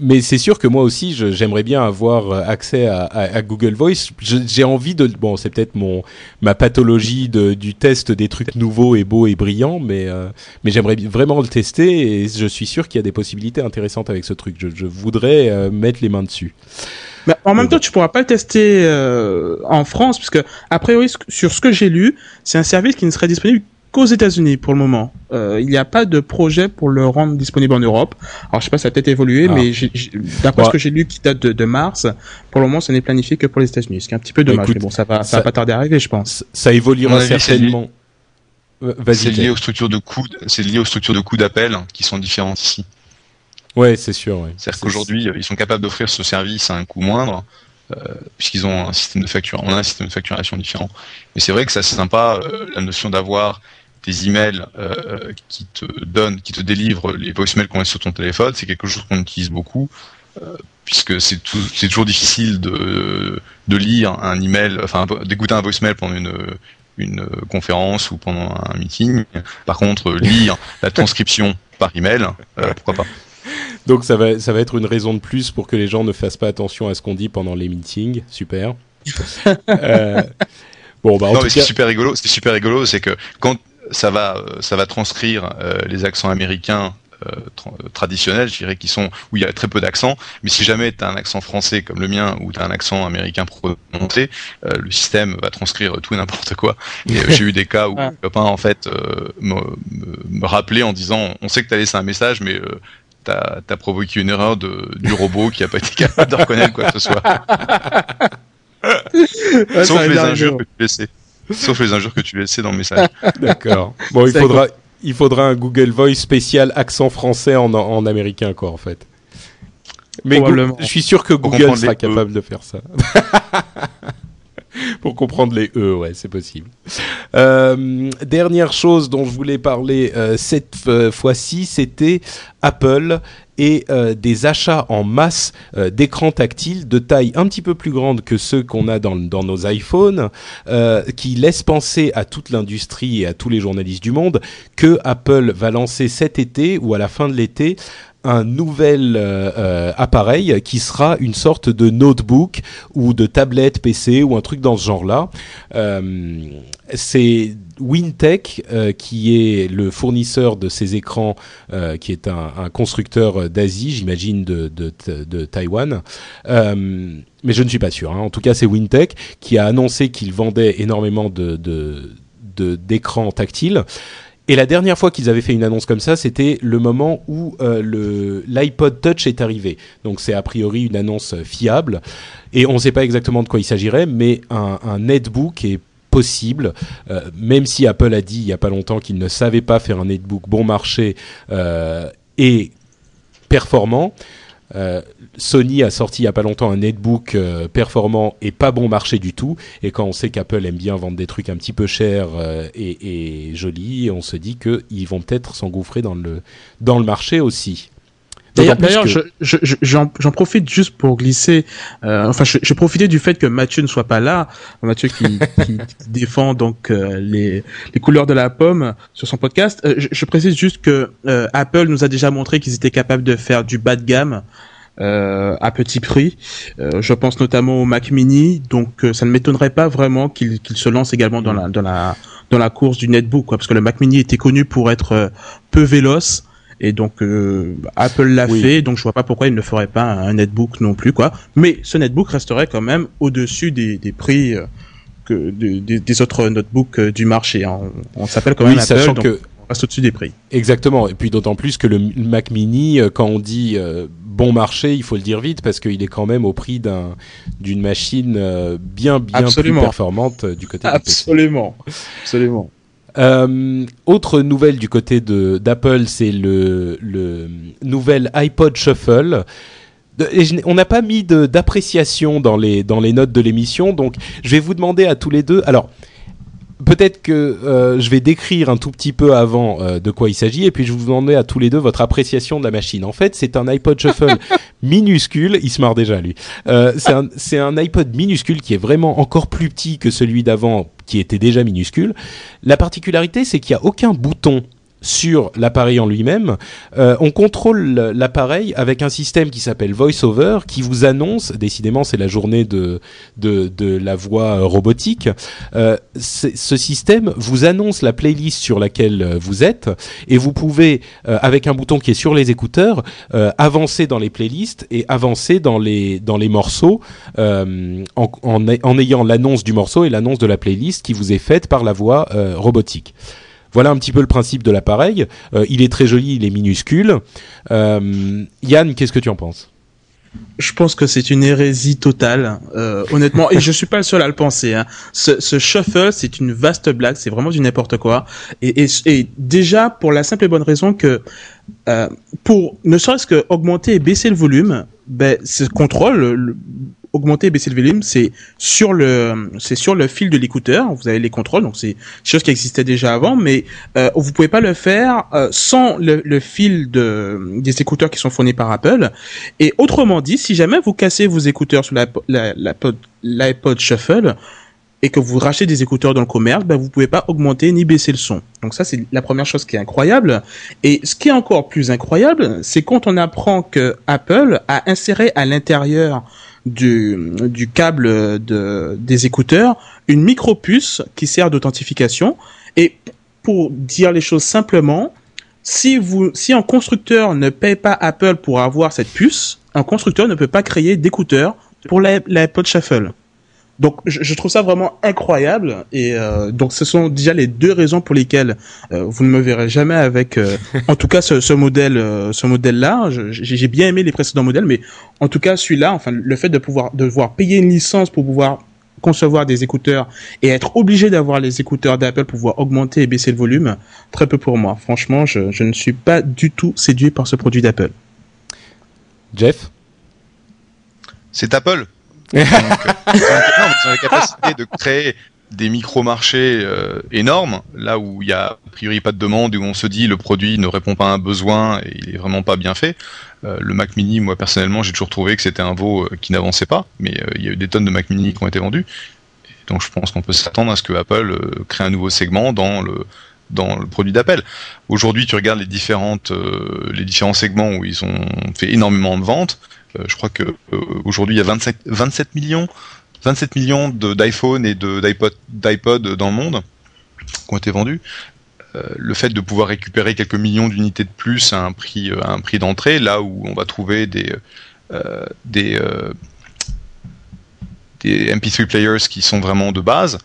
mais c'est sûr que moi aussi, j'aimerais bien avoir accès à, à, Google Voice. J'ai envie de, bon, c'est peut-être mon ma pathologie de, du test des trucs nouveaux et beaux et brillants, mais mais j'aimerais vraiment le tester et je suis sûr qu'il y a des possibilités intéressantes avec ce truc. Je, je voudrais mettre les mains dessus. Mais en même temps, tu pourras pas le tester euh, en France, puisque a priori, sur ce que j'ai lu, c'est un service qui ne serait disponible qu'aux États-Unis pour le moment. Euh, il n'y a pas de projet pour le rendre disponible en Europe. Alors je sais pas, ça a peut-être évolué, ah. mais d'après ce que j'ai lu qui date de, de, mars, pour le moment, ça n'est planifié que pour les États-Unis, ce qui est un petit peu dommage. mais bon, ça va, ça, va pas tarder à arriver, je pense. Ça évoluera certainement. C'est lié aux structures de coûts, c'est lié aux structures de coûts d'appel qui sont différentes ici. Ouais, c'est sûr. Ouais. C'est-à-dire qu'aujourd'hui, ils sont capables d'offrir ce service à un coût moindre, euh, puisqu'ils ont un système de facturation, on a un système de facturation différent. Mais c'est vrai que ça c'est sympa, euh, la notion d'avoir des emails euh, qui te donnent, qui te délivrent les voicemails qu'on met sur ton téléphone, c'est quelque chose qu'on utilise beaucoup, euh, puisque c'est toujours difficile de, de lire un email, enfin d'écouter un voicemail pendant une une conférence ou pendant un meeting. Par contre, lire la transcription par email, euh, pourquoi pas. Donc ça va, ça va être une raison de plus pour que les gens ne fassent pas attention à ce qu'on dit pendant les meetings. Super. euh, bon, bah, en tout cas... c'est super rigolo. C'est super rigolo, c'est que quand ça va, euh, ça va transcrire euh, les accents américains euh, traditionnels, je dirais, qui sont où il y a très peu d'accent. Mais si jamais tu as un accent français comme le mien ou tu as un accent américain prononcé, euh, le système va transcrire tout et n'importe quoi. Et j'ai eu des cas où ah. le copain en fait me, me, rappelait en disant on sait que tu as laissé un message, mais t'as as provoqué une erreur de, du robot qui a pas été capable de reconnaître quoi que ce soit. Sauf les injures que tu laissais. Sauf les injures que tu laissais dans le message. D'accord. Bon, il faudra, il faudra un Google Voice spécial accent français en, en américain, quoi, en fait. Mais je suis sûr que Google sera capable e. de faire ça. pour comprendre les E, ouais, c'est possible. Euh, dernière chose dont je voulais parler euh, cette euh, fois-ci, c'était Apple et euh, des achats en masse euh, d'écrans tactiles de taille un petit peu plus grande que ceux qu'on a dans, nos iPhones, euh, qui laissent penser à toute l'industrie et à tous les journalistes du monde que Apple va lancer cet été ou à la fin de l'été un nouvel euh, euh, appareil qui sera une sorte de notebook ou de tablette PC ou un truc dans ce genre-là. Euh, c'est Wintech qui est le fournisseur de ces écrans, qui est un, un constructeur d'Asie, j'imagine de, de, de, Taïwan. mais je ne suis pas sûr. Hein. En tout cas, c'est Wintech qui a annoncé qu'il vendait énormément de d'écrans tactiles et la dernière fois qu'ils avaient fait une annonce comme ça, c'était le moment où euh, l'iPod Touch est arrivé. Donc c'est a priori une annonce fiable. Et on ne sait pas exactement de quoi il s'agirait, mais un, un netbook est possible, euh, même si Apple a dit il n'y a pas longtemps qu'il ne savait pas faire un netbook bon marché euh, et performant. Euh, Sony a sorti il y a pas longtemps un netbook euh, performant et pas bon marché du tout. Et quand on sait qu'Apple aime bien vendre des trucs un petit peu chers euh, et, et, jolis, on se dit qu'ils vont peut-être s'engouffrer dans le dans le marché aussi. D'ailleurs, j'en profite juste pour glisser. Euh, enfin, je, je profitais du fait que Mathieu ne soit pas là. Mathieu qui, qui défend donc euh, les, les couleurs de la pomme sur son podcast. Euh, je, je, précise juste que euh, Apple nous a déjà montré qu'ils étaient capables de faire du bas de gamme. à petit prix. je pense notamment au Mac Mini, donc ça ne m'étonnerait pas vraiment qu'il qu'il se lance également dans la dans la dans la course du netbook, quoi, parce que le Mac Mini était connu pour être peu véloce et donc euh, Apple l'a fait, donc je vois pas pourquoi il ne ferait pas un netbook non plus quoi. Mais ce netbook resterait quand même au-dessus des, des prix euh, que des, des, autres notebooks euh, du marché. Hein. On, s'appelle quand même Apple, donc que on reste au-dessus des prix. Exactement. Et puis d'autant plus que le Mac Mini, quand on dit bon marché, il faut le dire vite parce qu'il est quand même au prix d'un d'une machine bien bien plus performante du côté Absolument. Absolument. Euh, autre nouvelle du côté d'Apple, c'est le, le nouvel iPod Shuffle. on n'a pas mis d'appréciation dans les dans les notes de l'émission, donc je vais vous demander à tous les deux. Alors, peut-être que euh, je vais décrire un tout petit peu avant euh, de quoi il s'agit, et puis je vous demander à tous les deux votre appréciation de la machine. En fait, c'est un iPod Shuffle minuscule. Il se marre déjà lui. Euh, c'est un, un iPod minuscule qui est vraiment encore plus petit que celui d'avant, qui était déjà minuscule. La particularité, c'est qu'il n'y a aucun bouton sur l'appareil en lui-même, euh, on contrôle l'appareil avec un système qui s'appelle VoiceOver, qui vous annonce, décidément c'est la journée de, de, de, la voix robotique, euh, ce système vous annonce la playlist sur laquelle vous êtes, et vous pouvez, euh, avec un bouton qui est sur les écouteurs, euh, avancer dans les playlists et avancer dans les, dans les morceaux euh, en, en, en ayant l'annonce du morceau et l'annonce de la playlist qui vous est faite par la voix robotique. Voilà un petit peu le principe de l'appareil. Euh, il est très joli, il est minuscule. Euh, Yann, qu'est-ce que tu en penses? Je pense que c'est une hérésie totale, euh, honnêtement, et je suis pas le seul à le penser. Hein. Ce, ce, shuffle, c'est une vaste blague, c'est vraiment du n'importe quoi. Et, et, et, déjà pour la simple et bonne raison que euh, pour ne serait-ce que augmenter et baisser le volume, ben ce contrôle, le, augmenter et baisser le volume, c'est sur le c'est sur le fil de l'écouteur. Vous avez les contrôles, donc c'est chose qui existait déjà avant, mais euh, vous pouvez pas le faire euh, sans le, le, fil de des écouteurs qui sont fournis par Apple. Et autrement dit, si jamais vous cassez vos écouteurs sur l'iPod la, la, Shuffle et que vous rachetez des écouteurs dans le commerce, ben vous pouvez pas augmenter ni baisser le son. Donc ça c'est la première chose qui est incroyable. Et ce qui est encore plus incroyable, c'est quand on apprend que Apple a inséré à l'intérieur du, du câble de, des écouteurs une micro-puce qui sert d'authentification. Et pour dire les choses simplement, si vous, si un constructeur ne paye pas Apple pour avoir cette puce, un constructeur ne peut pas créer d'écouteurs pour l'iPod Shuffle. Donc je, trouve ça vraiment incroyable et euh, donc ce sont déjà les deux raisons pour lesquelles euh, vous ne me verrez jamais avec euh, en tout cas ce, ce modèle ce modèle là j'ai bien aimé les précédents modèles mais en tout cas celui-là enfin le fait de pouvoir de devoir payer une licence pour pouvoir concevoir des écouteurs et être obligé d'avoir les écouteurs d'Apple pour pouvoir augmenter et baisser le volume très peu pour moi. Franchement je, je ne suis pas du tout séduit par ce produit d'Apple. Jeff? C'est Apple? donc, euh, ils ont la capacité de créer des micro-marchés euh, énormes, là où il y a a priori pas de demande, où on se dit le produit ne répond pas à un besoin et il est vraiment pas bien fait. Euh, le Mac Mini, moi personnellement, j'ai toujours trouvé que c'était un veau qui n'avançait pas, mais il y a eu des tonnes de Mac Mini qui ont été vendus. donc je pense qu'on peut s'attendre à ce que Apple crée un nouveau segment dans le dans le produit d'appel. Aujourd'hui, tu regardes les différentes les différents segments où ils ont fait énormément de ventes. Euh, je crois que euh, aujourd'hui il y a 27, 27 millions, 27 millions d'iPhone et d'iPod, dans le monde qui ont été vendus. Euh, le fait de pouvoir récupérer quelques millions d'unités de plus à un prix, d'entrée, là où on va trouver des MP3 players qui sont vraiment de base,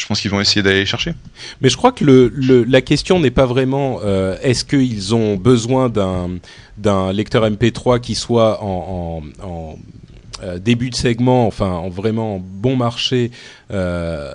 je pense qu'ils vont essayer d'aller les chercher. Mais je crois que la question n'est pas vraiment euh, est-ce qu'ils ont besoin d'un lecteur MP3 qui soit en, euh, début de segment, enfin en vraiment bon marché. Euh,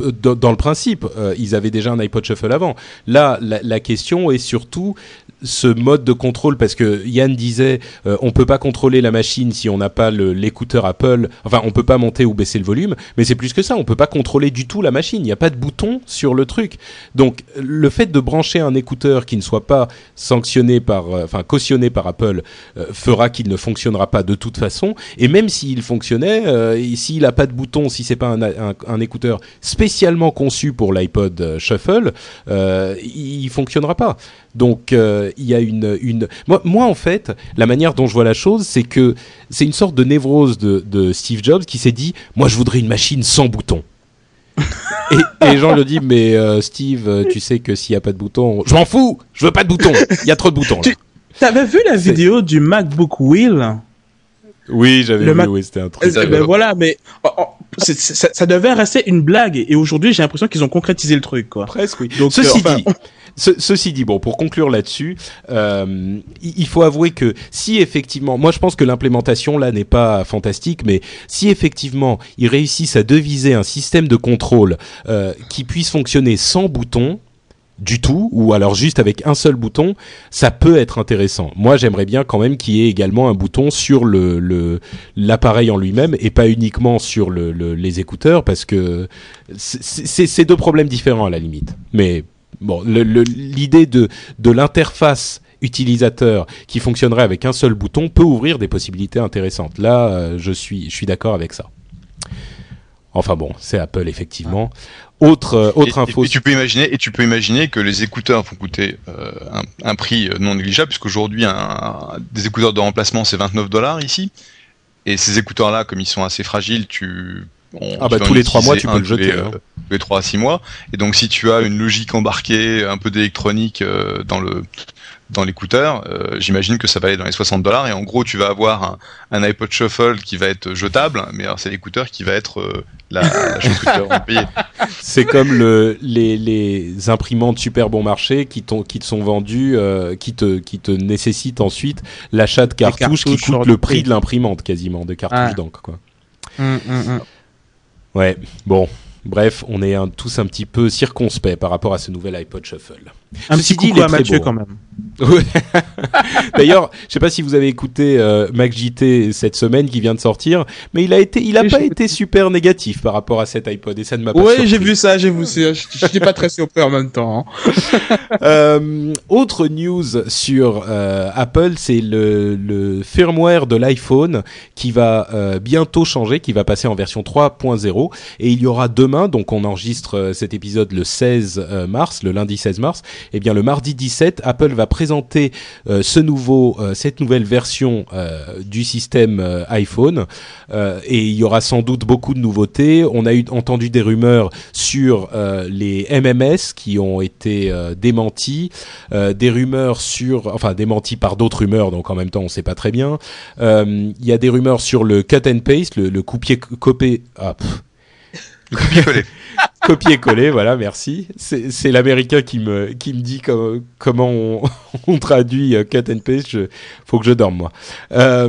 dans, le principe, ils avaient déjà un iPod Shuffle avant. Là, la question est surtout ce mode de contrôle parce que Yann disait euh, on peut pas contrôler la machine si on n'a pas l'écouteur Apple. Enfin on peut pas monter ou baisser le volume mais c'est plus que ça. On peut pas contrôler du tout la machine. Il n'y a pas de bouton sur le truc. Donc le fait de brancher un écouteur qui ne soit pas sanctionné par euh, enfin cautionné par Apple euh, fera qu'il ne fonctionnera pas de toute façon. Et même s'il fonctionnait euh, s'il n'a pas de bouton si c'est pas un, un, un, écouteur spécialement conçu pour l'iPod Shuffle il fonctionnera pas donc euh, il y a une, une... Moi, moi, en fait, la manière dont je vois la chose, c'est que c'est une sorte de névrose de, de Steve Jobs qui s'est dit, moi je voudrais une machine sans bouton. et, et, les gens lui disent, mais euh, Steve, tu sais que s'il n'y a pas de bouton, je m'en fous, je veux pas de bouton, il y a trop de boutons. Là. Tu avais vu la vidéo du MacBook Wheel oui, j'avais vu, oui, c'était un truc. Ben voilà, mais oh, oh, ça, ça, devait rester une blague et aujourd'hui j'ai l'impression qu'ils ont concrétisé le truc, quoi. Presque, oui. Donc, Ceci euh, enfin... dit, ceci dit, bon, pour conclure là-dessus, euh, il faut avouer que si effectivement, moi je pense que l'implémentation là n'est pas fantastique, mais si effectivement ils réussissent à deviser un système de contrôle euh, qui puisse fonctionner sans bouton, du tout, ou alors juste avec un seul bouton, ça peut être intéressant. Moi, j'aimerais bien quand même qu'il y ait également un bouton sur le l'appareil en lui-même et pas uniquement sur le, les écouteurs, parce que c'est deux problèmes différents à la limite. Mais bon, l'idée de de l'interface utilisateur qui fonctionnerait avec un seul bouton peut ouvrir des possibilités intéressantes. Là, euh, je suis je suis d'accord avec ça. Enfin bon, c'est Apple effectivement. Autre euh, autre info. Et, tu peux imaginer et tu peux imaginer que les écouteurs vont coûter euh, un, prix euh, non négligeable puisqu'aujourd'hui un, des écouteurs de remplacement c'est 29 dollars ici. Et ces écouteurs là, comme ils sont assez fragiles, tu ah bah tous les trois mois tu peux le jeter. Hein. tous les trois à six mois. Et donc si tu as une logique embarquée, un peu d'électronique dans le dans l'écouteur, euh, j'imagine que ça va aller dans les 60 dollars et en gros tu vas avoir un, iPod Shuffle qui va être jetable, mais alors c'est l'écouteur qui va être euh, la, la, chose que tu vas payer. C'est comme le, les, les imprimantes super bon marché qui, qui te sont vendues, euh, qui te qui te nécessitent ensuite l'achat de cartouches, qui coûtent le prix de l'imprimante quasiment de cartouches d'encre quoi. Hum, hum, hum. Ouais, bon, Bref, on est tous un petit peu circonspects par rapport à ce nouvel iPod Shuffle. Un petit coucou à Mathieu quand même. D'ailleurs, je sais pas si vous avez écouté euh, MacJT cette semaine qui vient de sortir, mais il a été, il a pas été super négatif par rapport à cet iPod et ça ne m'a pas. Oui, j'ai vu ça, j'ai vu ça. Je n'étais pas très surpris en même temps. Hein. euh, autre news sur euh, Apple, c'est le, le, firmware de l'iPhone qui va euh, bientôt changer, qui va passer en version 3.0 et il y aura demain, donc on enregistre euh, cet épisode le 16 euh, mars, le lundi 16 mars. Et eh bien le mardi 17, Apple va présenter euh, ce nouveau, cette nouvelle version du système iPhone et il y aura sans doute beaucoup de nouveautés. On a eu entendu des rumeurs sur les MMS qui ont été démentis, des rumeurs sur, enfin démentis par d'autres rumeurs, donc en même temps on ne sait pas très bien. Il y a des rumeurs sur le cut and paste, le, le copier copier ah, Copier-coller. Copier-coller, voilà, merci. C'est l'américain qui me, qui me dit comment on, traduit euh, cut and paste. Je, faut que je dorme, moi. Euh,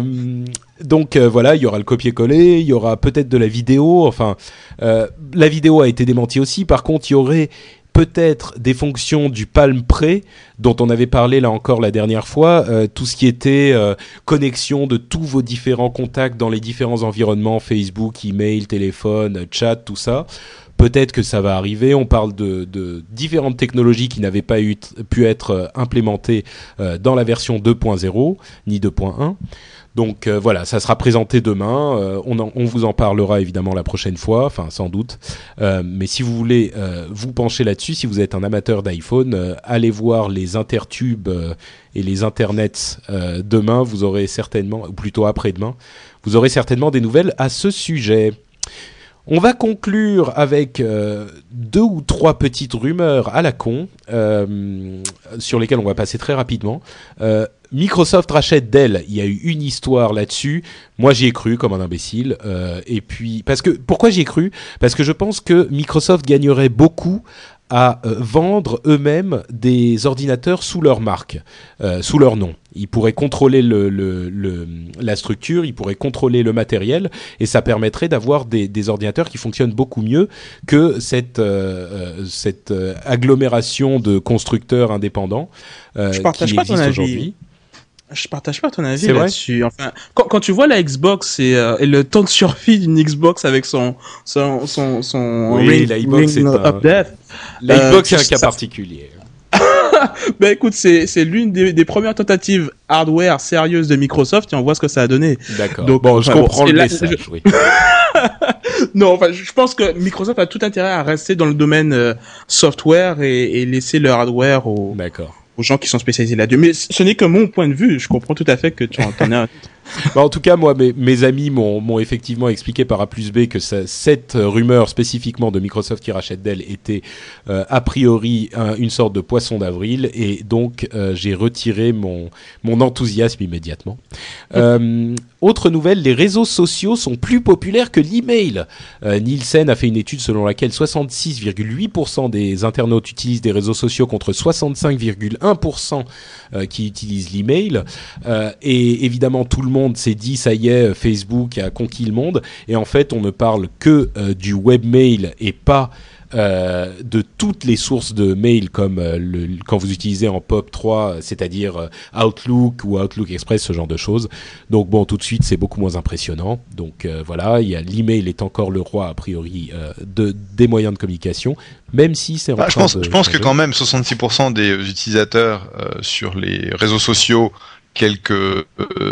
donc euh, voilà, il y aura le copier-coller, il y aura peut-être de la vidéo. Enfin, la vidéo a été démentie aussi. Par contre, il y aurait peut-être des fonctions du Palm Pre dont on avait parlé là encore la dernière fois, euh, tout ce qui était euh, connexion de tous vos différents contacts dans les différents environnements, Facebook, email, téléphone, chat, tout ça. Peut-être que ça va arriver. On parle de, différentes technologies qui n'avaient pas eu, pu être euh, implémentées dans la version 2.0 ni 2.1. Donc euh, voilà, ça sera présenté demain. Euh, on, vous en parlera évidemment la prochaine fois, enfin sans doute. Euh, mais si vous voulez vous pencher là-dessus, si vous êtes un amateur d'iPhone, allez voir les intertubes et les internets demain. Vous aurez certainement, ou plutôt après-demain, vous aurez certainement des nouvelles à ce sujet. On va conclure avec deux ou trois petites rumeurs à la con sur lesquelles on va passer très rapidement. Microsoft rachète Dell. Il y a eu une histoire là-dessus. Moi, j'y ai cru comme un imbécile. Euh, et puis, parce que pourquoi j'y ai cru? Parce que je pense que Microsoft gagnerait beaucoup à euh, vendre eux-mêmes des ordinateurs sous leur marque, euh, sous leur nom. Ils pourraient contrôler le, le, le, la structure, ils pourraient contrôler le matériel, et ça permettrait d'avoir des, des, ordinateurs qui fonctionnent beaucoup mieux que cette, euh, cette agglomération de constructeurs indépendants Je partage qui existe aujourd'hui. Je partage pas ton avis là-dessus. Enfin, quand, quand, tu vois la Xbox et, euh, et le temps de survie d'une Xbox avec son son son, son oui, la Xbox c'est un... La Xbox euh, c'est un cas particulier. ben écoute, c'est c'est l'une des, des, premières tentatives hardware sérieuses de Microsoft et on voit ce que ça a donné. D'accord. Donc bon, je comprends le message. Oui. non, enfin, je pense que Microsoft a tout intérêt à rester dans le domaine euh, software et, et laisser le hardware au. D'accord aux gens qui sont spécialisés là-dessus. Mais ce n'est que mon point de vue. Je comprends tout à fait que tu en as un. bah, en tout cas, moi, mes, mes amis m'ont effectivement expliqué par A plus B que ça, cette rumeur spécifiquement de Microsoft qui rachète Dell était euh, a priori une sorte de poisson d'avril et donc euh, j'ai retiré mon, mon enthousiasme immédiatement. Euh, autre nouvelle, les réseaux sociaux sont plus populaires que l'email. Euh, Nielsen a fait une étude selon laquelle 66,8% des internautes utilisent des réseaux sociaux contre 65,1% euh, qui utilisent l'email. Euh, et évidemment, tout le monde s'est dit, ça y est, Facebook a conquis le monde. Et en fait, on ne parle que du webmail et pas euh, de toutes les sources de mail comme euh, le, quand vous utilisez en POP 3, c'est-à-dire euh, Outlook ou Outlook Express, ce genre de choses. Donc bon, tout de suite, c'est beaucoup moins impressionnant. Donc euh, voilà, il y a l'email est encore le roi a priori euh, de des moyens de communication, même si c'est Bah, je pense, de je pense que quand même 66% des utilisateurs euh, sur les réseaux sociaux, quelques euh,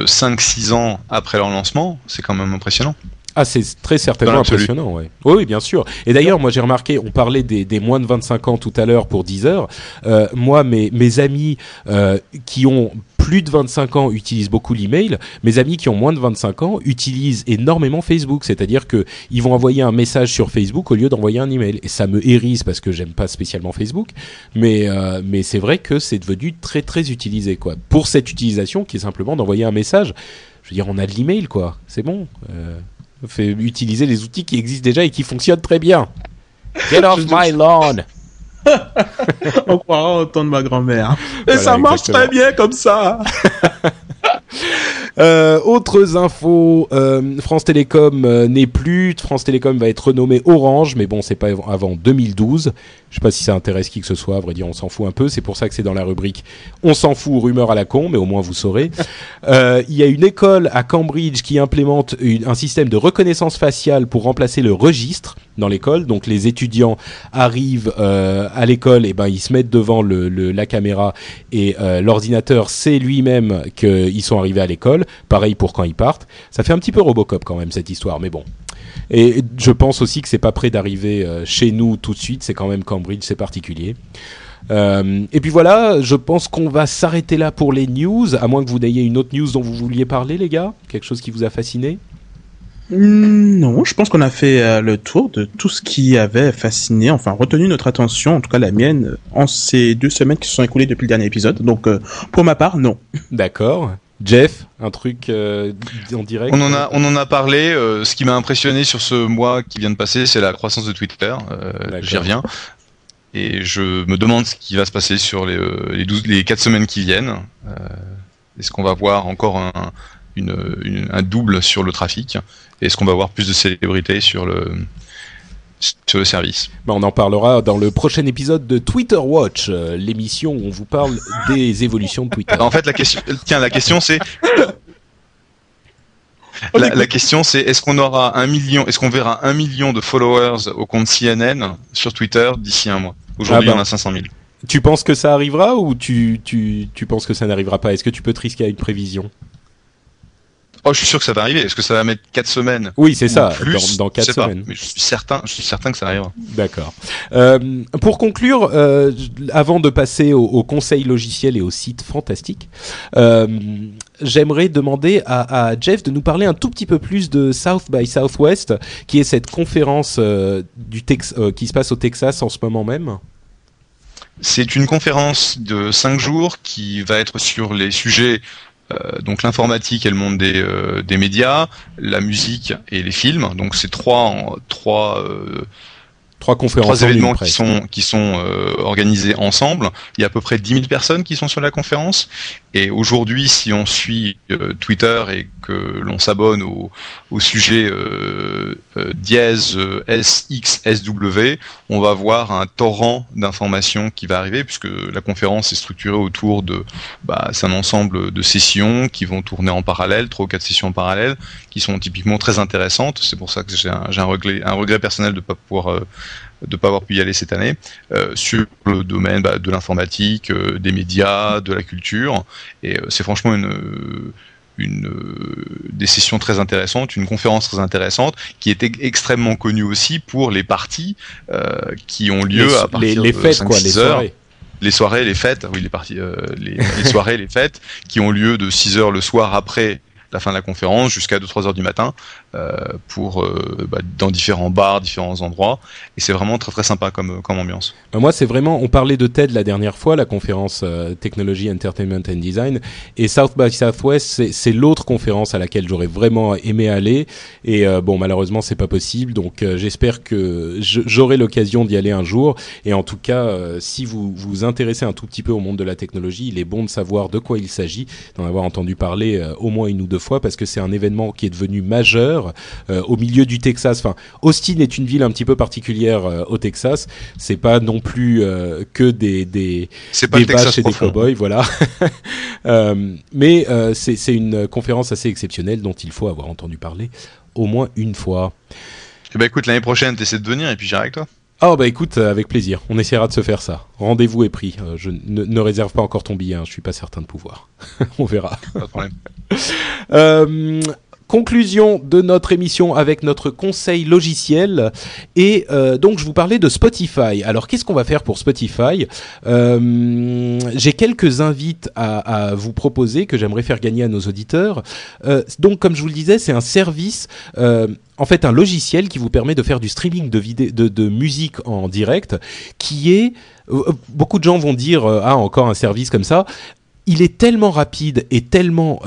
5-6 ans après leur lancement, c'est quand même impressionnant. Ah, c'est très certainement impressionnant, ouais. Oui, oui, bien sûr. Et d'ailleurs, moi, j'ai remarqué, on parlait des, des moins de 25 ans tout à l'heure pour Deezer. Euh, moi, mes, mes amis euh, qui ont plus de 25 ans utilisent beaucoup l'email. Mes amis qui ont moins de 25 ans utilisent énormément Facebook. C'est-à-dire que ils vont envoyer un message sur Facebook au lieu d'envoyer un email. Et ça me hérisse parce que j'aime pas spécialement Facebook. Mais, euh, mais c'est vrai que c'est devenu très, très utilisé, quoi. Pour cette utilisation qui est simplement d'envoyer un message. Je veux dire, on a de l'email, quoi. C'est bon. Euh, fait utiliser les outils qui existent déjà et qui fonctionnent très bien. Get off my lawn. On croira au temps de ma grand-mère. Et Voilà, ça marche exactement. très bien comme ça. Euh, autres infos, euh, France Télécom euh, n'est plus. France Télécom va être renommée Orange, mais bon, c'est pas av- avant 2012. Je sais pas si ça intéresse qui que ce soit. À vrai dire, on s'en fout un peu. C'est pour ça que c'est dans la rubrique. On s'en fout, rumeur à la con, mais au moins vous saurez. Euh, Il y a une école à Cambridge qui implémente une- un système de reconnaissance faciale pour remplacer le registre dans l'école. Donc les étudiants arrivent euh, à l'école, et ben ils se mettent devant le, le- la caméra et euh, l'ordinateur sait lui-même qu'ils sont arrivés à l'école. Pareil pour quand ils partent. Ça fait un petit peu Robocop quand même cette histoire, mais bon. Et je pense aussi que c'est pas prêt d'arriver euh, chez nous tout de suite. C'est quand même Cambridge, c'est particulier. Euh, et puis voilà, je pense qu'on va s'arrêter là pour les news, à moins que vous n'ayez une autre news dont vous vouliez parler, les gars. Quelque chose qui vous a fasciné? Hmm, Non, je pense qu'on a fait euh, le tour de tout ce qui avait fasciné, enfin retenu notre attention, en tout cas la mienne, en ces deux semaines qui se sont écoulées depuis le dernier épisode. Donc euh, pour ma part, non. D'accord. Jeff, un truc euh, en direct On en a, on en a parlé. euh, ce qui m'a impressionné sur ce mois qui vient de passer, c'est la croissance de Twitter. Euh. J'y reviens. Et je me demande ce qui va se passer sur les, euh, les, 12, les 4 semaines qui viennent. Euh, Est-ce qu'on va voir encore un, une, une- un double sur le trafic? Est-ce qu'on va voir plus de célébrités sur le, sur le service Bah, on en parlera dans le prochain épisode de Twitter Watch, euh, l'émission où on vous parle des évolutions de Twitter. En fait, la question, tiens, la question c'est. La, question c'est est-ce qu'on aura un million, est-ce qu'on verra un million de followers au compte CNN sur Twitter d'ici un mois? Aujourd'hui, Ah ben. on a 500 000. Tu penses que ça arrivera ou tu, tu, tu penses que ça n'arrivera pas? Est-ce que tu peux te risquer à une prévision? Oh, je suis sûr que ça va arriver. Est-ce que ça va mettre 4 semaines Oui, c'est ça, plus dans, dans Je 4 sais pas, semaines. mais je suis certain, je suis certain que ça arrivera. D'accord. Euh, pour conclure, euh, avant de passer au, au conseil logiciel et au site fantastique, euh, j'aimerais demander à, à Jeff de nous parler un tout petit peu plus de South by Southwest, qui est cette conférence euh, du Tex euh, qui se passe au Texas en ce moment même. C'est une conférence de 5 jours qui va être sur les sujets donc l'informatique et le monde des, euh, des médias, la musique et les films. Donc c'est trois trois euh, Trois conférences trois événements qui sont qui sont euh, organisés ensemble. Il y a à peu près 10 000 personnes qui sont sur la conférence. Et aujourd'hui, si on suit euh, Twitter et que l'on s'abonne au, au sujet euh, euh, dièse euh, SXSW, on va voir un torrent d'informations qui va arriver puisque la conférence est structurée autour de bah, un ensemble de sessions qui vont tourner en parallèle, trois ou quatre sessions en parallèle, qui sont typiquement très intéressantes. C'est pour ça que j'ai un, regret, personnel de pas pouvoir de pas avoir pu y aller cette année sur le domaine bah, de l'informatique, des médias, de la culture. Et c'est franchement une une euh, des sessions très intéressantes, une conférence très intéressante qui était extrêmement connue aussi pour les parties euh, qui ont lieu les, à partir les, les de fêtes, 5, quoi, 6 les heures soirées. les soirées, les fêtes, oui, les parties, euh, les, les soirées, les fêtes, qui ont lieu de 6 heures le soir après la fin de la conférence jusqu'à 2-3 heures du matin pour euh, bah, dans différents bars, différents endroits. Et c'est vraiment très très sympa comme, comme ambiance. Euh, Moi, c'est vraiment, on parlait de TED la dernière fois, la conférence euh, Technology, Entertainment and Design, et South by Southwest, c'est- l'autre conférence à laquelle j'aurais vraiment aimé aller. Et euh, bon, malheureusement, c'est pas possible. Donc, euh, j'espère que j'aurai l'occasion d'y aller un jour. Et en tout cas, euh, si vous vous intéressez un tout petit peu au monde de la technologie, il est bon de savoir de quoi il s'agit, d'en avoir entendu parler euh, au moins une ou deux fois parce que c'est un événement qui est devenu majeur au milieu du Texas. Enfin, Austin est une ville un petit peu particulière au Texas. C'est pas non plus que des des, pas des vaches et des cowboys, voilà. mais c'est une conférence assez exceptionnelle dont il faut avoir entendu parler au moins une fois. Eh ben écoute, l'année prochaine, t'essaies de venir et puis j'irai avec toi. Oh bah écoute, euh, avec plaisir. On essaiera de se faire ça. Rendez-vous est pris. Euh, je ne, réserve pas encore ton billet. Hein. Je suis pas certain de pouvoir. On verra. Pas de problème. euh, conclusion de notre émission avec notre conseil logiciel. Et euh, donc, je vous parlais de Spotify. Alors, qu'est-ce qu'on va faire pour Spotify? Euh, J'ai quelques invites à, vous proposer que j'aimerais faire gagner à nos auditeurs. Euh, donc, comme je vous le disais, c'est un service en fait un logiciel qui vous permet de faire du streaming de, musique en direct, qui est beaucoup de gens vont dire ah encore un service comme ça. Il est tellement rapide et tellement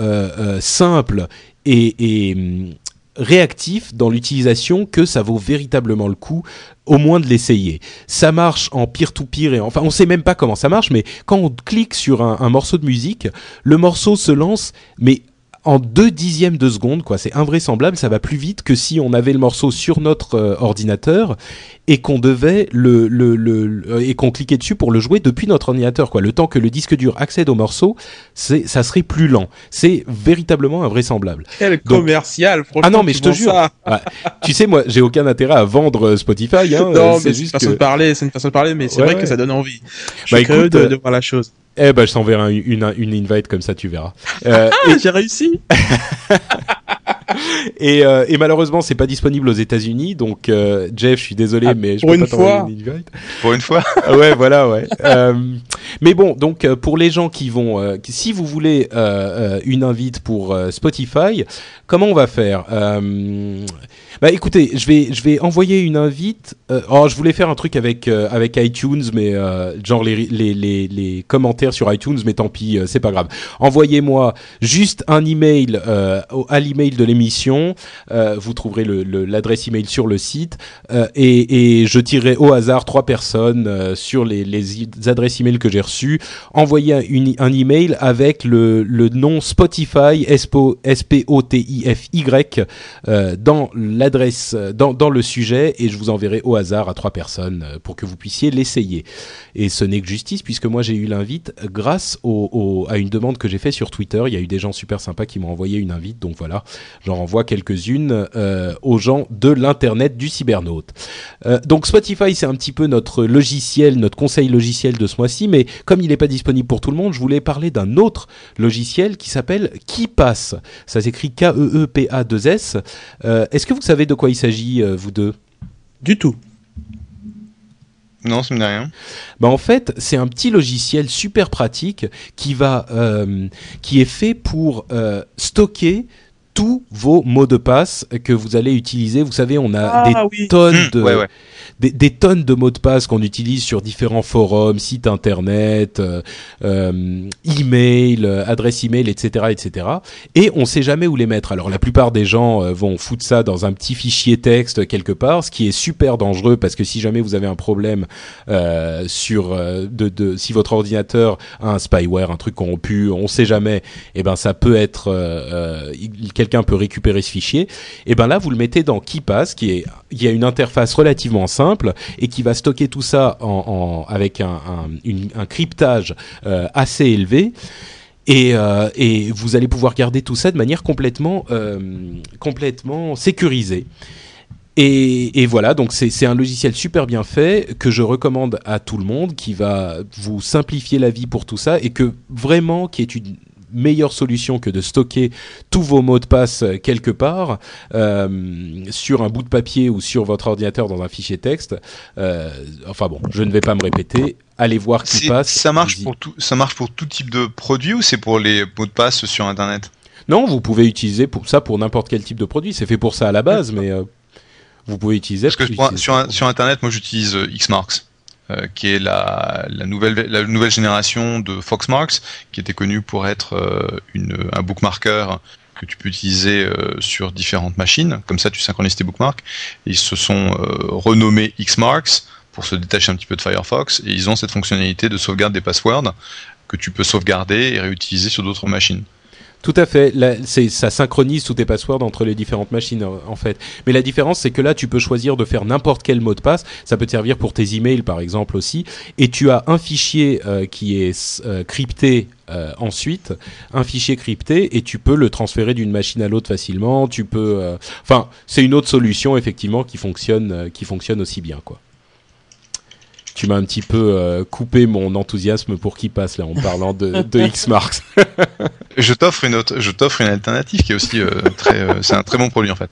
simple et, hum, réactif dans l'utilisation que ça vaut véritablement le coup au moins de l'essayer. Ça marche en peer-to-peer et enfin on sait même pas comment ça marche mais quand on clique sur un, morceau de musique, le morceau se lance mais en deux dixièmes de seconde, quoi. C'est invraisemblable, ça va plus vite que si on avait le morceau sur notre euh, ordinateur et qu'on devait le, le, le, et qu'on cliquait dessus pour le jouer depuis notre ordinateur, quoi. Le temps que le disque dur accède au morceau, c'est, ça serait plus lent. C'est véritablement invraisemblable. Quel commercial, Ah non, mais je te jure. tu sais, moi, j'ai aucun intérêt à vendre euh, Spotify, hein. Non, c'est juste une façon de parler, c'est une façon de parler, mais c'est vrai que ça donne envie. Je bah, suis curieux de, de voir la chose. Eh ben, je t'enverrai une, une, invite comme ça, tu verras. Euh, ah, j'ai réussi. et, euh, et, malheureusement, c'est pas disponible aux États-Unis, donc euh, Jeff, je suis désolé, ah, mais je peux pas t'envoyer une invite. Pour une fois. Ah ouais, voilà, ouais. euh, mais bon, donc euh, pour les gens qui vont, euh, si vous voulez une invite pour Spotify, comment on va faire? Bah écoutez, je vais je vais envoyer une invite. Euh, oh, je voulais faire un truc avec euh, avec iTunes, mais euh, genre les, les, les les commentaires sur iTunes, mais tant pis, c'est pas grave. Envoyez-moi juste un email à l'email de l'émission. Vous trouverez l'adresse email sur le site et, et je tirerai au hasard trois personnes sur les, les adresses email que j'ai reçues. Envoyez une, un email avec le nom Spotify S P O T I F Y dans la adresse euh, dans, le sujet et je vous enverrai au hasard à trois personnes euh, pour que vous puissiez l'essayer. Et ce n'est que justice puisque moi j'ai eu l'invite grâce à une demande que j'ai fait sur Twitter. Il y a eu des gens super sympas qui m'ont envoyé une invite, donc voilà, j'en renvoie quelques-unes euh, aux gens de l'internet du cybernaute. donc Spotify c'est un petit peu notre logiciel, notre conseil logiciel de ce mois-ci, mais comme il n'est pas disponible pour tout le monde, je voulais parler d'un autre logiciel qui s'appelle KeePass. Ça s'écrit K-E-E-P-A-2-S. Est-ce que vous savez de quoi il s'agit, euh, vous deux? Du tout. Non, ça me dit rien. Bah en fait, c'est un petit logiciel super pratique qui va, euh, qui est fait pour euh, stocker tous vos mots de passe que vous allez utiliser. Vous savez, on a ah des tonnes mmh, de, des, tonnes de mots de passe qu'on utilise sur différents forums, sites internet, euh, euh, email, euh, adresse email, etc., etc. Et on sait jamais où les mettre. Alors la plupart des gens euh, vont foutre ça dans un petit fichier texte quelque part, ce qui est super dangereux parce que si jamais vous avez un problème euh, sur de, de, si votre ordinateur a un spyware, un truc corrompu, on sait jamais. Et eh ben ça peut être quelqu'un peut récupérer ce fichier. Et eh ben là vous le mettez dans KeePass, qui est il y a une interface relativement simple et qui va stocker tout ça en, avec un, cryptage euh, assez élevé. Et, euh, et, vous allez pouvoir garder tout ça de manière complètement, euh, complètement sécurisée. Et, et, voilà, donc c'est un logiciel super bien fait que je recommande à tout le monde, qui va vous simplifier la vie pour tout ça et que vraiment qui est une meilleure solution que de stocker tous vos mots de passe euh, quelque part euh, sur un bout de papier ou sur votre ordinateur dans un fichier texte. Euh, enfin bon, je ne vais pas me répéter. Allez voir qui passe. Ça marche pour tout. Ça marche pour tout type de produit ou c'est pour les mots de passe sur Internet? Non, vous pouvez utiliser pour ça pour n'importe quel type de produit. C'est fait pour ça à la base, mais vous pouvez utiliser. Parce que sur, sur Internet, moi j'utilise Xmarks. Euh, qui est la, nouvelle, génération de Foxmarks, qui était connue pour être euh, un bookmarker que tu peux utiliser euh, sur différentes machines. Comme ça, tu synchronises tes bookmarks. Ils se sont renommés Xmarks pour se détacher un petit peu de Firefox. Et ils ont cette fonctionnalité de sauvegarde des passwords que tu peux sauvegarder et réutiliser sur d'autres machines. Tout à fait. Ça synchronise tous tes passwords entre les différentes machines, en- fait. Mais la différence, c'est que là, tu peux choisir de faire n'importe quel mot de passe. Ça peut te servir pour tes emails, par exemple, aussi. Et tu as un fichier euh, qui est euh, crypté euh, ensuite, un fichier crypté, et tu peux le transférer d'une machine à l'autre facilement. Tu peux. Enfin, c'est une autre solution, effectivement, qui fonctionne, qui fonctionne aussi bien, quoi. Tu m'as un petit peu euh, coupé mon enthousiasme pour qui passe là en parlant de, de Xmarks. Je t'offre une autre, je t'offre une alternative qui est aussi euh, très, euh, c'est un très bon produit en fait.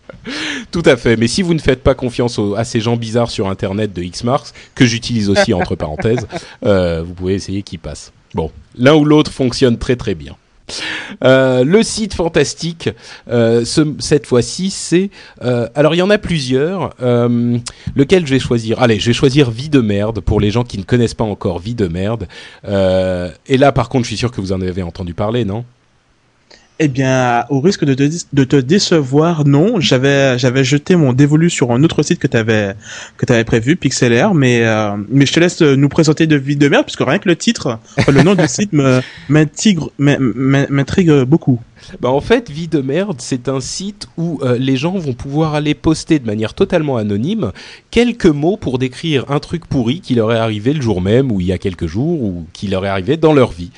Tout à fait. Mais si vous ne faites pas confiance aux- à ces gens bizarres sur Internet de Xmarks, que j'utilise aussi entre parenthèses, euh, vous pouvez essayer qu'ils passent. Bon, l'un ou l'autre fonctionne très très bien. Euh, le site fantastique, euh, ce- cette fois-ci, c'est... euh, alors, il y en a plusieurs. Lequel je vais choisir? Allez, je vais choisir Vie de merde pour les gens qui ne connaissent pas encore Vie de merde. Et là, par contre, je suis sûr que vous en avez entendu parler, non? Eh bien, au risque de te, de te décevoir, non. J'avais, j'avais jeté mon dévolu sur un autre site que t'avais, que t'avais prévu, Pixelair, mais, euh, mais je te laisse nous présenter de vie de merde, puisque rien que le titre, enfin, le nom du site m'intrigue beaucoup. Bah en fait, Vie de merde, c'est un site où euh, les gens vont pouvoir aller poster de manière totalement anonyme quelques mots pour décrire un truc pourri qui leur est arrivé le jour même ou il y a quelques jours ou qui leur est arrivé dans leur vie.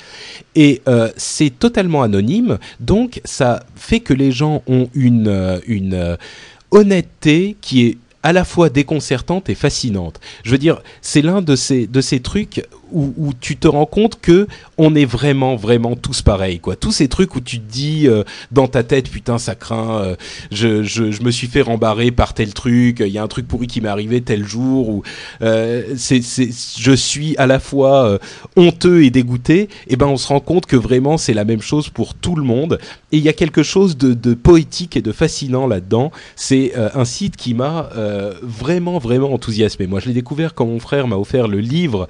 Et euh, c'est totalement anonyme, donc ça fait que les gens ont une, euh, une honnêteté qui est à la fois déconcertante et fascinante. Je veux dire, c'est l'un de ces, de ces trucs où, tu te rends compte que on est vraiment, vraiment tous pareils, quoi. Tous ces trucs où tu te dis euh, dans ta tête, putain, ça craint, euh, je, je, me suis fait rembarrer par tel truc, il y a un truc pourri qui m'est arrivé tel jour, ou euh, c'est, je suis à la fois euh, honteux et dégoûté, et ben on se rend compte que vraiment c'est la même chose pour tout le monde, et il y a quelque chose de, de poétique et de fascinant là-dedans. C'est un site qui m'a vraiment, vraiment enthousiasmé. Moi, je l'ai découvert quand mon frère m'a offert le livre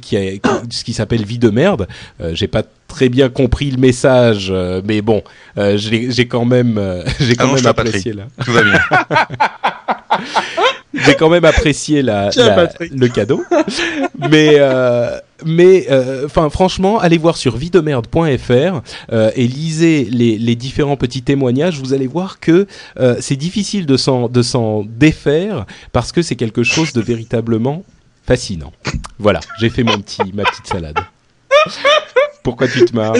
qui, a, qui- ce qui s'appelle Vie de merde. Euh, j'ai pas très bien compris le message, euh, mais bon, euh, j'ai quand même, euh, j'ai quand même apprécié là. Tout va bien. J'ai quand même apprécié la, le cadeau. mais euh, mais euh, enfin franchement, allez voir sur videmerde.fr euh, et lisez les, les différents petits témoignages. Vous allez voir que euh, c'est difficile de s'en de s'en défaire parce que c'est quelque chose de véritablement fascinant. Voilà, j'ai fait mon petit ma petite salade. Pourquoi tu te marres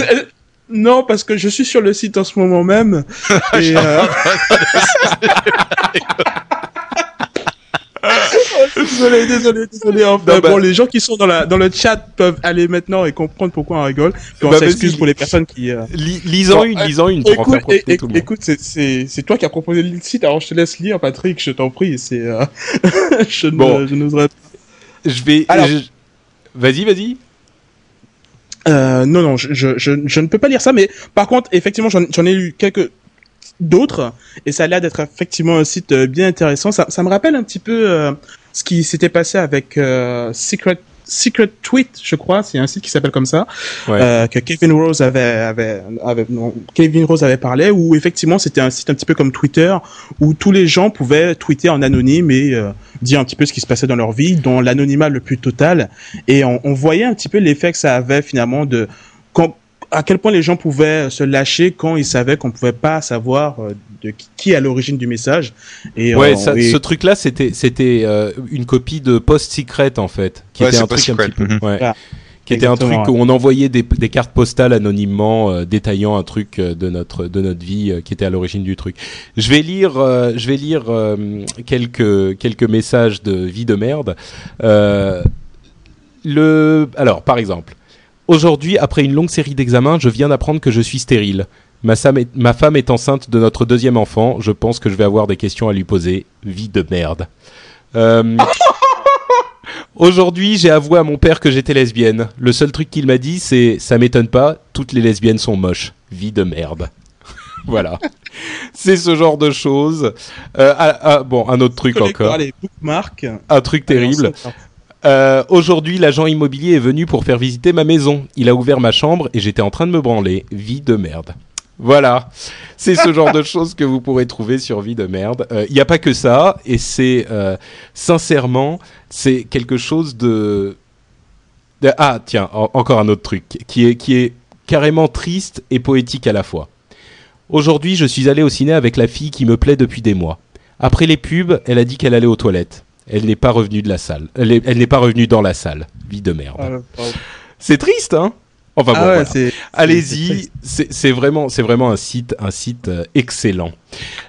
Non, parce que je suis sur le site en ce moment même. et, euh... Désolé, désolé, désolé. Enfin, Non, bah- bon, les gens qui sont dans la dans le chat peuvent aller maintenant et comprendre pourquoi on rigole. Puis on Bah, s'excuse pour les personnes qui. euh, Li- Bon, une, euh, lisant une pour en Écoute, écoute, c'est toi qui as proposé le site, alors je te laisse lire, Patrick. Je t'en prie. C'est euh... je ne Bon. Je vais. Alors- je- Vas-y, vas-y. Euh, non, non, je, je, je, je ne peux pas lire ça, mais par contre, effectivement, j'en j'en ai lu quelques d'autres, et ça a l'air d'être effectivement un site euh, bien intéressant. Ça, ça me rappelle un petit peu euh, ce qui s'était passé avec euh, Secret Secret Tweet, je crois, c'est un site qui s'appelle comme ça, Ouais. euh, que Kevin Rose avait, avait, avait non, Kevin Rose avait parlé, où effectivement c'était un site un petit peu comme Twitter, où tous les gens pouvaient tweeter en anonyme et euh, dire un petit peu ce qui se passait dans leur vie, dans l'anonymat le plus total, et on, on voyait un petit peu l'effet que ça avait finalement de quand, à quel point les gens pouvaient se lâcher quand ils savaient qu'on pouvait pas savoir euh, de qui, est à l'origine du message. Et Ouais, euh, ça, et- ce truc-là, c'était c'était euh, une copie de Post Secret en fait, qui Ouais, était un truc Post un petit peu, ouais, Voilà. qui était un truc Exactement, où on envoyait des, des cartes postales anonymement euh, détaillant un truc euh, de notre de notre vie euh, qui était à l'origine du truc. Je vais lire euh, je vais lire euh, quelques quelques messages de vie de merde. Euh, le alors par exemple, aujourd'hui après une longue série d'examens, je viens d'apprendre que je suis stérile. Ma, sam est- ma femme est enceinte de notre deuxième enfant. Je pense que je vais avoir des questions à lui poser. Vie de merde. Euh, Aujourd'hui, j'ai avoué à mon père que j'étais lesbienne. Le seul truc qu'il m'a dit, c'est ça m'étonne pas, toutes les lesbiennes sont moches. Vie de merde. voilà. C'est ce genre de choses. Euh, ah, ah, bon, un autre truc encore. les bookmarks. Un truc terrible. Euh, Aujourd'hui, l'agent immobilier est venu pour faire visiter ma maison. Il a ouvert ma chambre et j'étais en train de me branler. Vie de merde. Voilà, c'est ce genre de choses que vous pourrez trouver sur Vie de merde. Il n'y a pas que ça, et c'est euh, sincèrement, c'est quelque chose de... de- Ah tiens, en- encore un autre truc qui est qui est carrément triste et poétique à la fois. Aujourd'hui, je suis allé au ciné avec la fille qui me plaît depuis des mois. Après les pubs, elle a dit qu'elle allait aux toilettes. Elle n'est pas revenue de la salle. Elle n'est pas revenue dans la salle. Vie de merde. Ah, C'est triste, hein? Enfin bon, Ah ouais, voilà. allez-y. C'est vraiment, c'est vraiment un site, un site euh, excellent.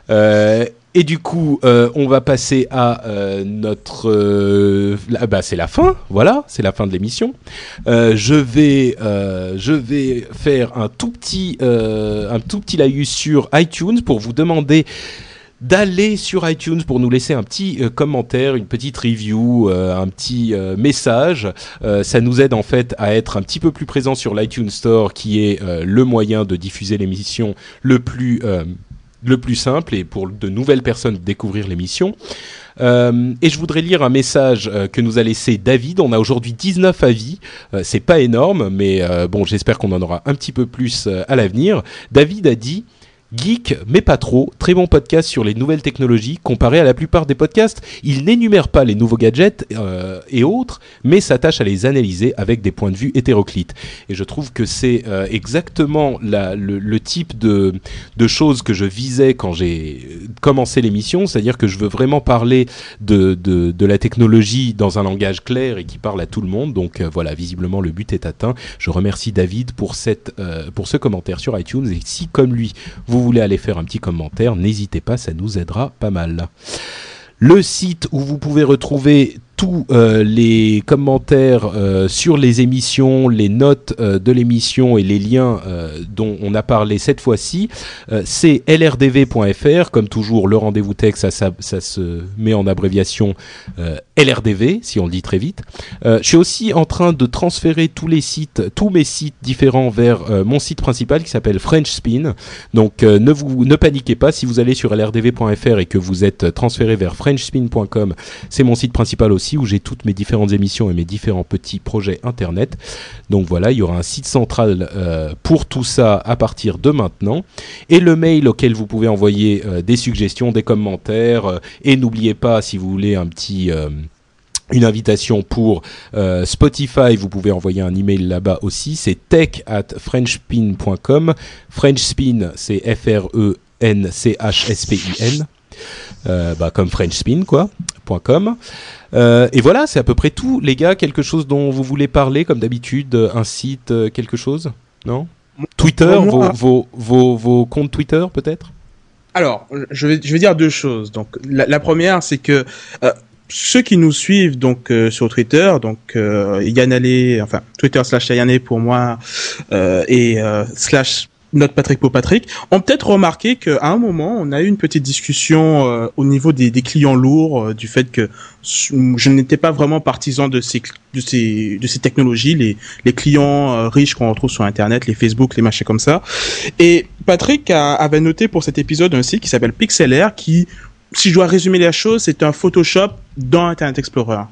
Euh, et du coup, euh, on va passer à euh, notre. euh, là, bah, c'est la fin. Voilà, c'est la fin de l'émission. Euh, je vais, euh, je vais faire un tout petit, euh, un tout petit laïus sur iTunes pour vous demander d'aller sur iTunes pour nous laisser un petit euh, commentaire, une petite review, euh, un petit euh, message. Ça nous aide en fait à être un petit peu plus présent sur l'iTunes Store, qui est le moyen de diffuser l'émission le plus le plus simple et pour de nouvelles personnes découvrir l'émission. Et je voudrais lire un message que nous a laissé David. On a aujourd'hui 19 avis. C'est pas énorme, mais bon, j'espère qu'on en aura un petit peu plus à l'avenir. David a dit Geek, mais pas trop. Très bon podcast sur les nouvelles technologies. Comparé à la plupart des podcasts, il n'énumère pas les nouveaux gadgets euh, et autres, mais s'attache à les analyser avec des points de vue hétéroclites. Et je trouve que c'est euh, exactement le, type de, choses que je visais quand j'ai euh, commencé l'émission, c'est-à-dire que je veux vraiment parler de, la technologie dans un langage clair et qui parle à tout le monde. Donc voilà, visiblement le but est atteint. Je remercie David pour, pour ce commentaire sur iTunes. Et si, comme lui, vous voulez aller faire un petit commentaire, n'hésitez pas, ça nous aidera pas mal. Le site où vous pouvez retrouver tous euh, les commentaires euh, sur les émissions, les notes euh, de l'émission et les liens euh, dont on a parlé cette fois-ci, euh, c'est lrdv.fr. Comme toujours, le rendez-vous tech, ça, ça, ça se met en abréviation euh, LRDV, si on le dit très vite. Je suis aussi en train de transférer tous les sites, tous mes sites différents vers mon site principal qui s'appelle French Spin. Donc ne vous ne paniquez pas si vous allez sur lrdv.fr et que vous êtes transféré vers frenchspin.com, c'est mon site principal aussi où j'ai toutes mes différentes émissions et mes différents petits projets internet. Donc voilà, il y aura un site central euh, pour tout ça à partir de maintenant et le mail auquel vous pouvez envoyer euh, des suggestions, des commentaires euh, et n'oubliez pas si vous voulez un petit une invitation pour Spotify, vous pouvez envoyer un email là-bas aussi, c'est tech at frenchspin.com. Frenchspin, c'est F-R-E-N-C-H-S-P-I-N, bah, comme Frenchspin, quoi, .com. Euh, et voilà, c'est à peu près tout. Les gars, quelque chose dont vous voulez parler, comme d'habitude, un site, euh, quelque chose Non? Twitter, vos, vos, vos, vos comptes Twitter, peut-être? Alors, je vais, je vais dire deux choses. Donc, la, la première, c'est que euh, ceux qui nous suivent donc euh, sur Twitter, donc euh, Yann Allé, enfin Twitter slash Yann pour moi euh, et euh, slash notre Patrick Patrick, ont peut-être remarqué qu'à un moment, on a eu une petite discussion euh, au niveau des, des clients lourds, euh, du fait que je n'étais pas vraiment partisan de ces, de ces, de ces technologies, les, les clients euh, riches qu'on retrouve sur Internet, les Facebook, les machins comme ça. Et Patrick avait noté pour cet épisode un site qui s'appelle Pixelair qui, si je dois résumer la chose, c'est un Photoshop dans Internet Explorer.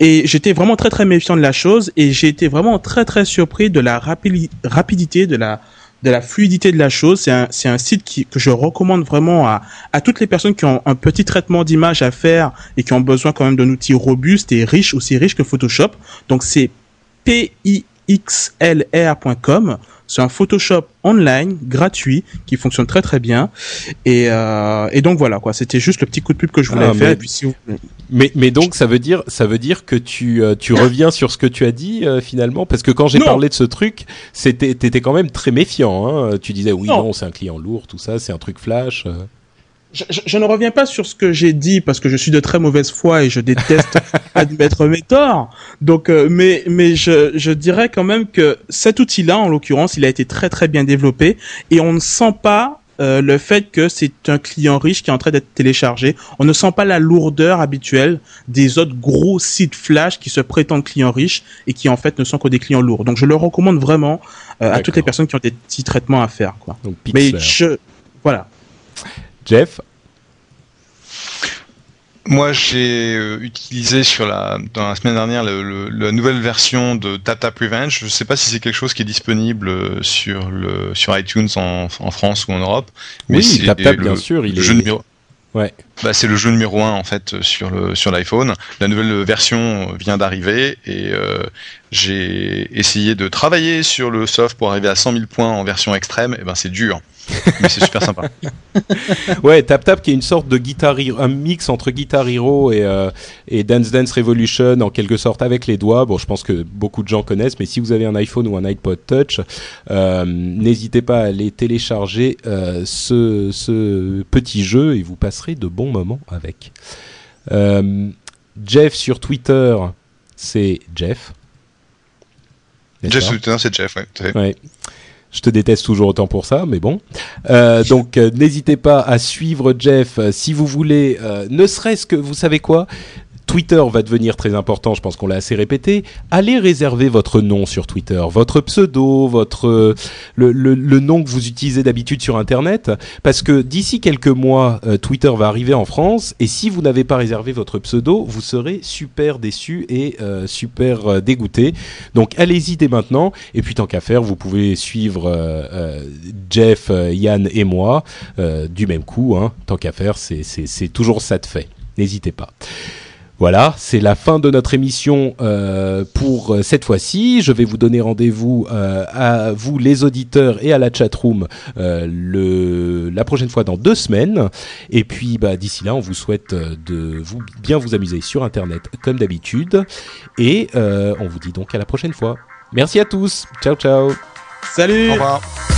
Et j'étais vraiment très très méfiant de la chose et j'ai été vraiment très très surpris de la rapidi- rapidité, de la de la fluidité de la chose. C'est un, un site que je recommande vraiment à, à toutes les personnes qui ont un petit traitement d'image à faire et qui ont besoin quand même d'un outil robuste et riche, aussi riche que Photoshop. Donc c'est pixlr.com. C'est un Photoshop online, gratuit, qui fonctionne très très bien. Et, euh, et donc voilà quoi. C'était juste le petit coup de pub que je voulais Ah, faire. mais- Et puis si vous... Mais, mais donc ça veut dire ça veut dire que tu euh, tu reviens sur ce que tu as dit euh, finalement? Parce que quand j'ai parlé de ce truc c'était t'étais quand même très méfiant hein. tu disais oui Non. non, c'est un client lourd tout ça c'est un truc flash euh. Je, je- je ne reviens pas sur ce que j'ai dit parce que je suis de très mauvaise foi et je déteste admettre mes torts. Donc, euh, mais mais je, je dirais quand même que cet outil-là, en l'occurrence, il a été très très bien développé et on ne sent pas euh, le fait que c'est un client riche qui est en train d'être téléchargé. On ne sent pas la lourdeur habituelle des autres gros sites flash qui se prétendent clients riches et qui en fait ne sont que des clients lourds. Donc, je le recommande vraiment euh, à toutes les personnes qui ont des petits traitements à faire. Quoi. donc Mais je voilà. Jeff Moi, j'ai euh, utilisé sur la dans la semaine dernière le, le- la nouvelle version de TapTap Revenge. Je ne sais pas si c'est quelque chose qui est disponible euh, sur le sur iTunes en, en France ou en Europe. oui c'est TapTap bien sûr il le est jeu numéro. ouais bah, c'est le jeu numéro 1 en fait sur le sur l'iPhone. La nouvelle version vient d'arriver et euh, j'ai essayé de travailler sur le soft pour arriver à 100 000 points en version extrême. Et ben c'est dur, mais c'est super sympa. ouais, Tap Tap qui est une sorte de Guitar Hero, un mix entre Guitar Hero et, euh, et Dance Dance Revolution en quelque sorte avec les doigts. Bon, je pense que beaucoup de gens connaissent, mais si vous avez un iPhone ou un iPod Touch, euh, n'hésitez pas à aller télécharger euh, ce, ce petit jeu et vous passerez de bons moments avec. Euh, Jeff sur Twitter, c'est Jeff. Jeff pas Souter, c'est Jeff, ouais. Je te déteste toujours autant pour ça, mais bon. Euh, donc euh, n'hésitez pas à suivre Jeff si vous voulez, ne serait-ce que, vous savez quoi? Twitter va devenir très important, je pense qu'on l'a assez répété. Allez réserver votre nom sur Twitter, votre pseudo, votre le, nom que vous utilisez d'habitude sur Internet, parce que d'ici quelques mois, euh, Twitter va arriver en France, et si vous n'avez pas réservé votre pseudo, vous serez super déçu et euh, super euh, dégoûté. Donc allez-y dès maintenant, et puis tant qu'à faire, vous pouvez suivre Jeff, Yann et moi du même coup. Hein. Tant qu'à faire, c'est toujours ça de fait. N'hésitez pas. Voilà, c'est la fin de notre émission euh, pour euh, cette fois-ci. Je vais vous donner rendez-vous euh, à vous, les auditeurs, et à la chatroom euh, le, la prochaine fois dans deux semaines. Et puis, bah, d'ici là, on vous souhaite de vous bien vous amuser sur Internet comme d'habitude. Et euh, on vous dit donc à la prochaine fois. Merci à tous. Ciao, ciao. Salut Au revoir.